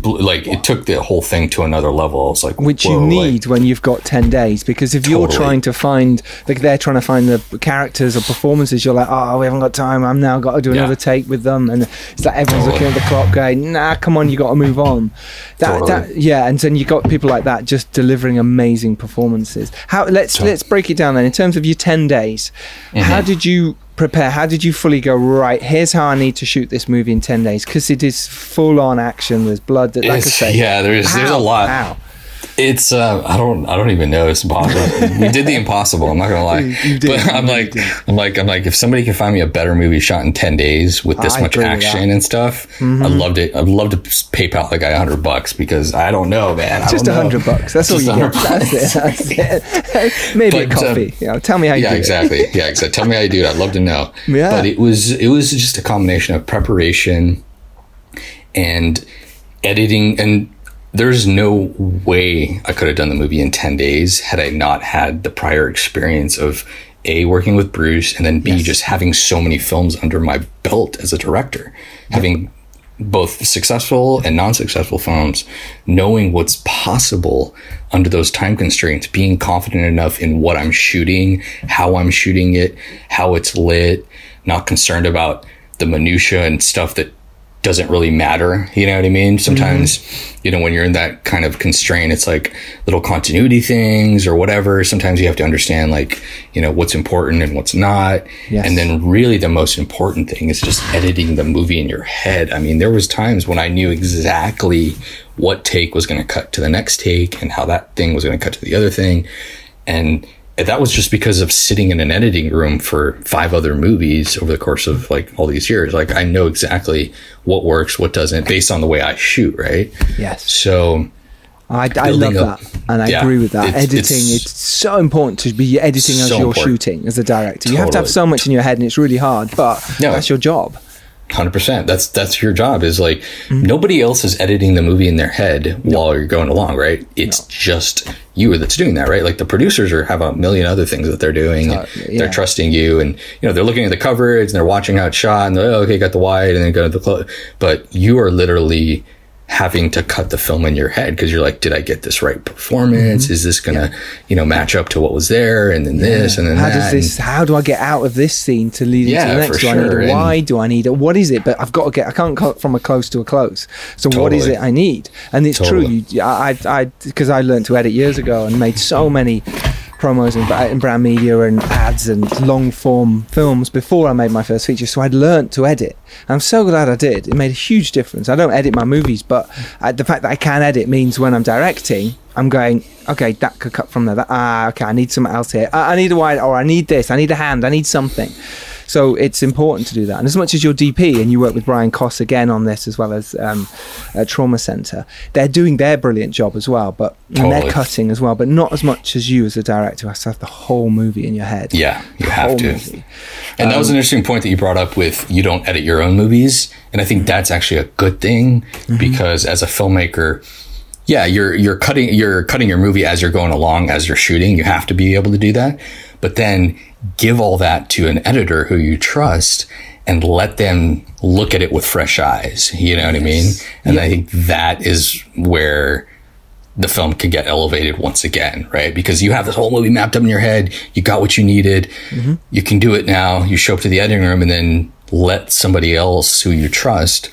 S8: like it took the whole thing to another level. It's like
S1: which you need like, when you've got ten days because if totally. you're trying to find like they're trying to find the characters or performances, you're like, oh, we haven't got time. I'm now got to do another take with them, and it's like everyone's totally. looking at the clock, going, nah, come on, you got to move on. That, totally. that yeah, and then you got people like that just delivering amazing performances. How let's let's break it down then in terms of your ten days. Mm-hmm. How did you prepare? How did you fully go? Right, here's how I need to shoot this movie in ten days because it is full on action. There's blood. That, like I say,
S8: yeah, there's there's a lot.
S1: How?
S8: It's uh, I don't I don't even know. It's impossible. we did the impossible. I'm not gonna lie.
S1: You did,
S8: But I'm
S1: really
S8: like
S1: did.
S8: I'm like I'm like if somebody can find me a better movie shot in ten days with this
S1: I
S8: much action and stuff,
S1: Mhm.
S8: I'd love to. I'd love to PayPal the guy a hundred bucks because I don't know, man. I
S1: Just a hundred bucks. That's all you get. That's it. That's it. Maybe a
S8: But, um,
S1: coffee. you know, tell me how you
S8: yeah,
S1: do it.
S8: exactly. Yeah, exactly. Tell me how you do it. I'd love to know.
S1: Yeah.
S8: But it was it was just a combination of preparation and editing and there's no way I could have done the movie in 10 days had I not had the prior experience of A, working with Bruce, and then B, just having so many films under my belt as a director. Having both successful and non-successful films, knowing what's possible under those time constraints, being confident enough in what I'm shooting, how I'm shooting it, how it's lit, not concerned about the minutia and stuff that doesn't really matter. You know what I mean? Sometimes, you know, when you're in that kind of constraint, it's like little continuity things or whatever. Sometimes you have to understand like, you know, what's important and what's not.
S1: Yes.
S8: And then really the most important thing is just editing the movie in your head. I mean, there was times when I knew exactly what take was going to cut to the next take and how that thing was going to cut to the other thing. And that was just because of sitting in an editing room for five other movies over the course of like all these years. Like I know exactly what works, what doesn't, based on the way I shoot, right?
S1: Yes.
S8: So
S1: I, I love
S8: up-
S1: that, and I
S8: Yeah,
S1: agree with that.
S8: it's-
S1: editing,
S8: it's-
S1: it's, so important to be editing as you're
S8: important.
S1: shooting as a director. You have to have so much in your head, and it's really hard, but
S8: No.
S1: that's your job.
S8: Hundred percent. That's that's your job. Is like mm-hmm. nobody else is editing the movie in their head while you're going along, right? It's just you that's doing that, right? Like the producers are have a million other things that they're doing.
S1: yeah.
S8: They're trusting you, and you know they're looking at the coverage and they're watching how it's shot, and they're oh, okay, got the wide, and then go to the close. But you are literally having to cut the film in your head because you're like, did I get this right performance?
S1: Mm-hmm.
S8: Is this gonna, you know, match up to what was there, and then this, and then
S1: how
S8: that?
S1: does this? How do I get out of this scene to lead
S8: Yeah,
S1: into the next? do I need
S8: sure,
S1: a
S8: and-
S1: wide? Do I need a what is it? But I've got to get. I can't cut from a close to a close. So what is it I need? And it's
S8: Totally.
S1: true. You, I, I, because I learned to edit years ago and made so many promos and, bra- and brand media and ads and long form films before I made my first feature. So I'd learned to edit. I'm so glad I did. It made a huge difference. I don't edit my movies, but uh, the fact that I can edit means when I'm directing, I'm going, okay, that could cut from there. That, ah, okay, I need something else here. I, I need a wide, or I need this. I need a hand. I need something. So it's important to do that. And as much as your DP, and you work with Bryan Koss again on this, as well as um, Trauma Centre, they're doing their brilliant job as well. But and they're cutting as well, but not as much as you as a director who has to have the whole movie in your head.
S8: Yeah, you have to.
S1: movie.
S8: And that was an
S1: Um,
S8: interesting point that you brought up with you don't edit your own movies. And I think that's actually a good thing
S1: Mm-hmm.
S8: because as a filmmaker, yeah, you're you're cutting you're cutting your movie as you're going along, as you're shooting. You have to be able to do that. But then give all that to an editor who you trust and let them look at it with fresh eyes. You know what I mean? And I think that is where the film can get elevated once again, right? Because you have this whole movie mapped up in your head. You got what you needed. Mm-hmm. You can do it now. You show up to the editing room and then let somebody else who you trust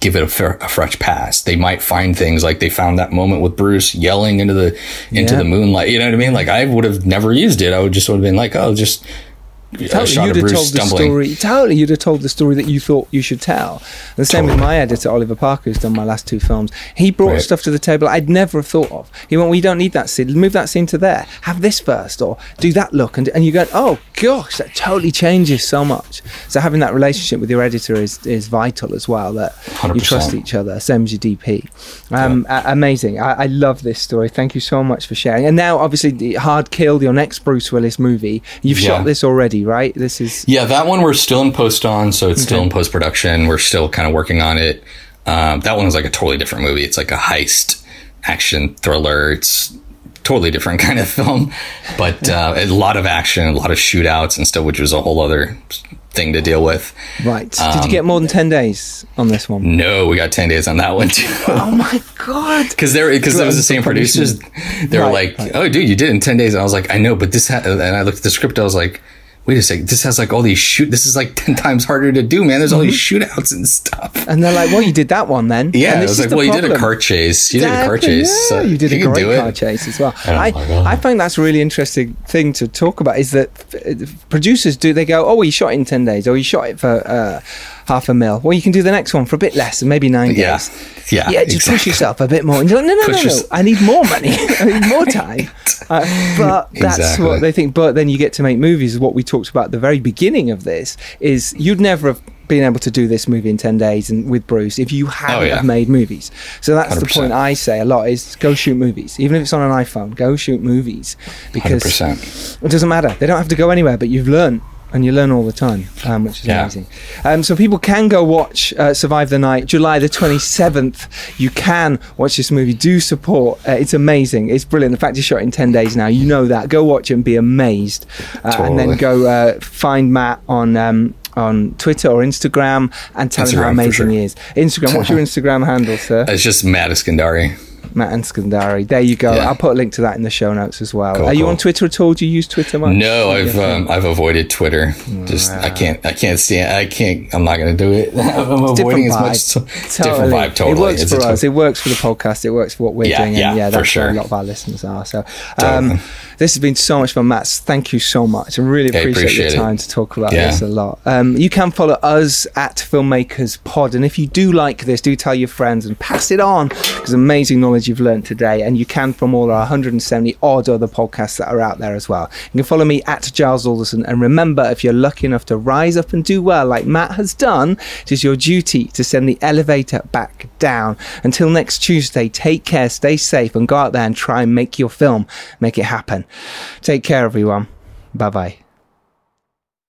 S8: give it a, fair, a fresh pass. They might find things like they found that moment with Bruce yelling into the into
S1: Yeah.
S8: the moonlight. You know what I mean? Like I would have never used it. I would just would have been like, oh, just a
S1: Totally, you'd have told the story. Totally, you'd have told the story that you thought you should tell. The same with my editor, Oliver Parker, who's done my last two films. He brought
S8: Right.
S1: stuff to the table I'd never have thought of. He went, "We don't need that scene. Move that scene to there. Have this first, or do that look." And and you go, "Oh gosh, that totally changes so much." So having that relationship with your editor is is vital as well. That you
S8: 100%.
S1: trust each other. Same as your DP. Um, a- amazing. I, I love this story. Thank you so much for sharing. And now, obviously, the Hard Kill, your next Bruce Willis movie. You've
S8: Yeah.
S1: shot this already, right? This is
S8: Yeah, that one we're still in post on, so it's still in post production. We're still kind of working on it. Um, that one is like a totally different movie. It's like a heist action thriller. It's totally different kind of film, but uh, a lot of action, a lot of shootouts and stuff, which was a whole other thing to deal with.
S1: Right. Did
S8: Um,
S1: you get more than 10 days on this one?
S8: No, we got ten days on that one too.
S1: oh my god.
S8: Because they're because it was the same producers. They were
S1: Right,
S8: like, "Oh, dude, you did in ten days." And I was like, "I know," but this. Ha-, and I looked at the script. I was like, wait a second, this has like all these shoot. This is like ten times harder to do, man. There's all these shootouts and stuff.
S1: And they're like, well, you did that one then.
S8: Yeah,
S1: And
S8: it
S1: this
S8: was
S1: is
S8: like, well, you did a car chase. You did a car chase.
S1: Yeah,
S8: so
S1: you did
S8: you
S1: a great car chase as well.
S8: Oh
S1: I. I find that's a really interesting thing to talk about. Is that producers do they go, oh, you shot it in ten days, or you shot it for uh, half a mil. Well, you can do the next one for a bit less, and maybe nine
S8: Yeah.
S1: days.
S8: Yeah,
S1: yeah. Just push yourself a bit more. And you're like, no, no,
S8: Push
S1: no, no. I need more money. I need more time. Uh, but that's
S8: Exactly.
S1: what they think. But then you get to make movies. What we talked about at the very beginning of this is you'd never have been able to do this movie in 10 days and with Bruce if you hadn't
S8: Oh, yeah.
S1: have made movies. So that's the
S8: 100%.
S1: point I say a lot is go shoot movies. Even if it's on an iPhone, go shoot movies because
S8: 100%.
S1: it doesn't matter. They don't have to go anywhere, but you've learned. And you learn all the time, um, which is
S8: Yeah.
S1: amazing. Um, so people can go watch uh, Survive the Night, July the 27th. You can watch this movie. Do support. Uh, it's amazing. It's brilliant. The fact it's shot in 10 days now, you know that. Go watch it and be amazed. Uh, And then go uh, find Matt on um, on Twitter or Instagram and tell him how amazing
S8: sure.
S1: he is. Instagram. What's your Instagram handle, sir?
S8: It's just Matt Eskandari.
S1: Matt Eskandari. There you go.
S8: Yeah.
S1: I'll put a link to that in the show notes as well.
S8: Cool,
S1: Are you
S8: cool.
S1: on Twitter at all? Do you use Twitter much?
S8: No, I've um, I've avoided Twitter. Just I can't I can't stand I can't I'm not gonna do it. I'm avoiding as much.
S1: vibe.
S8: Different vibe. Totally.
S1: It works
S8: It's
S1: for us.
S8: to-
S1: It works for the podcast. It works for what we're
S8: Yeah,
S1: doing.
S8: yeah,
S1: and yeah,
S8: for
S1: that's
S8: sure.
S1: where a lot of our listeners are. So, um, this has been so much fun, Matt. Thank you so much. I really
S8: Yeah, I
S1: appreciate,
S8: appreciate
S1: your
S8: it.
S1: time to talk about
S8: Yeah.
S1: this a lot. Um, you can follow us at Filmmakers Pod, and if you do like this, do tell your friends and pass it on because amazing knowledge you've learned today, and you can from all our 170 odd other podcasts that are out there as well. You can follow me at Giles Alderson, and remember, if you're lucky enough to rise up and do well, like Matt has done, it is your duty to send the elevator back down. Until next Tuesday, take care, stay safe, and go out there and try and make your film, make it happen. Take care, everyone. Bye bye.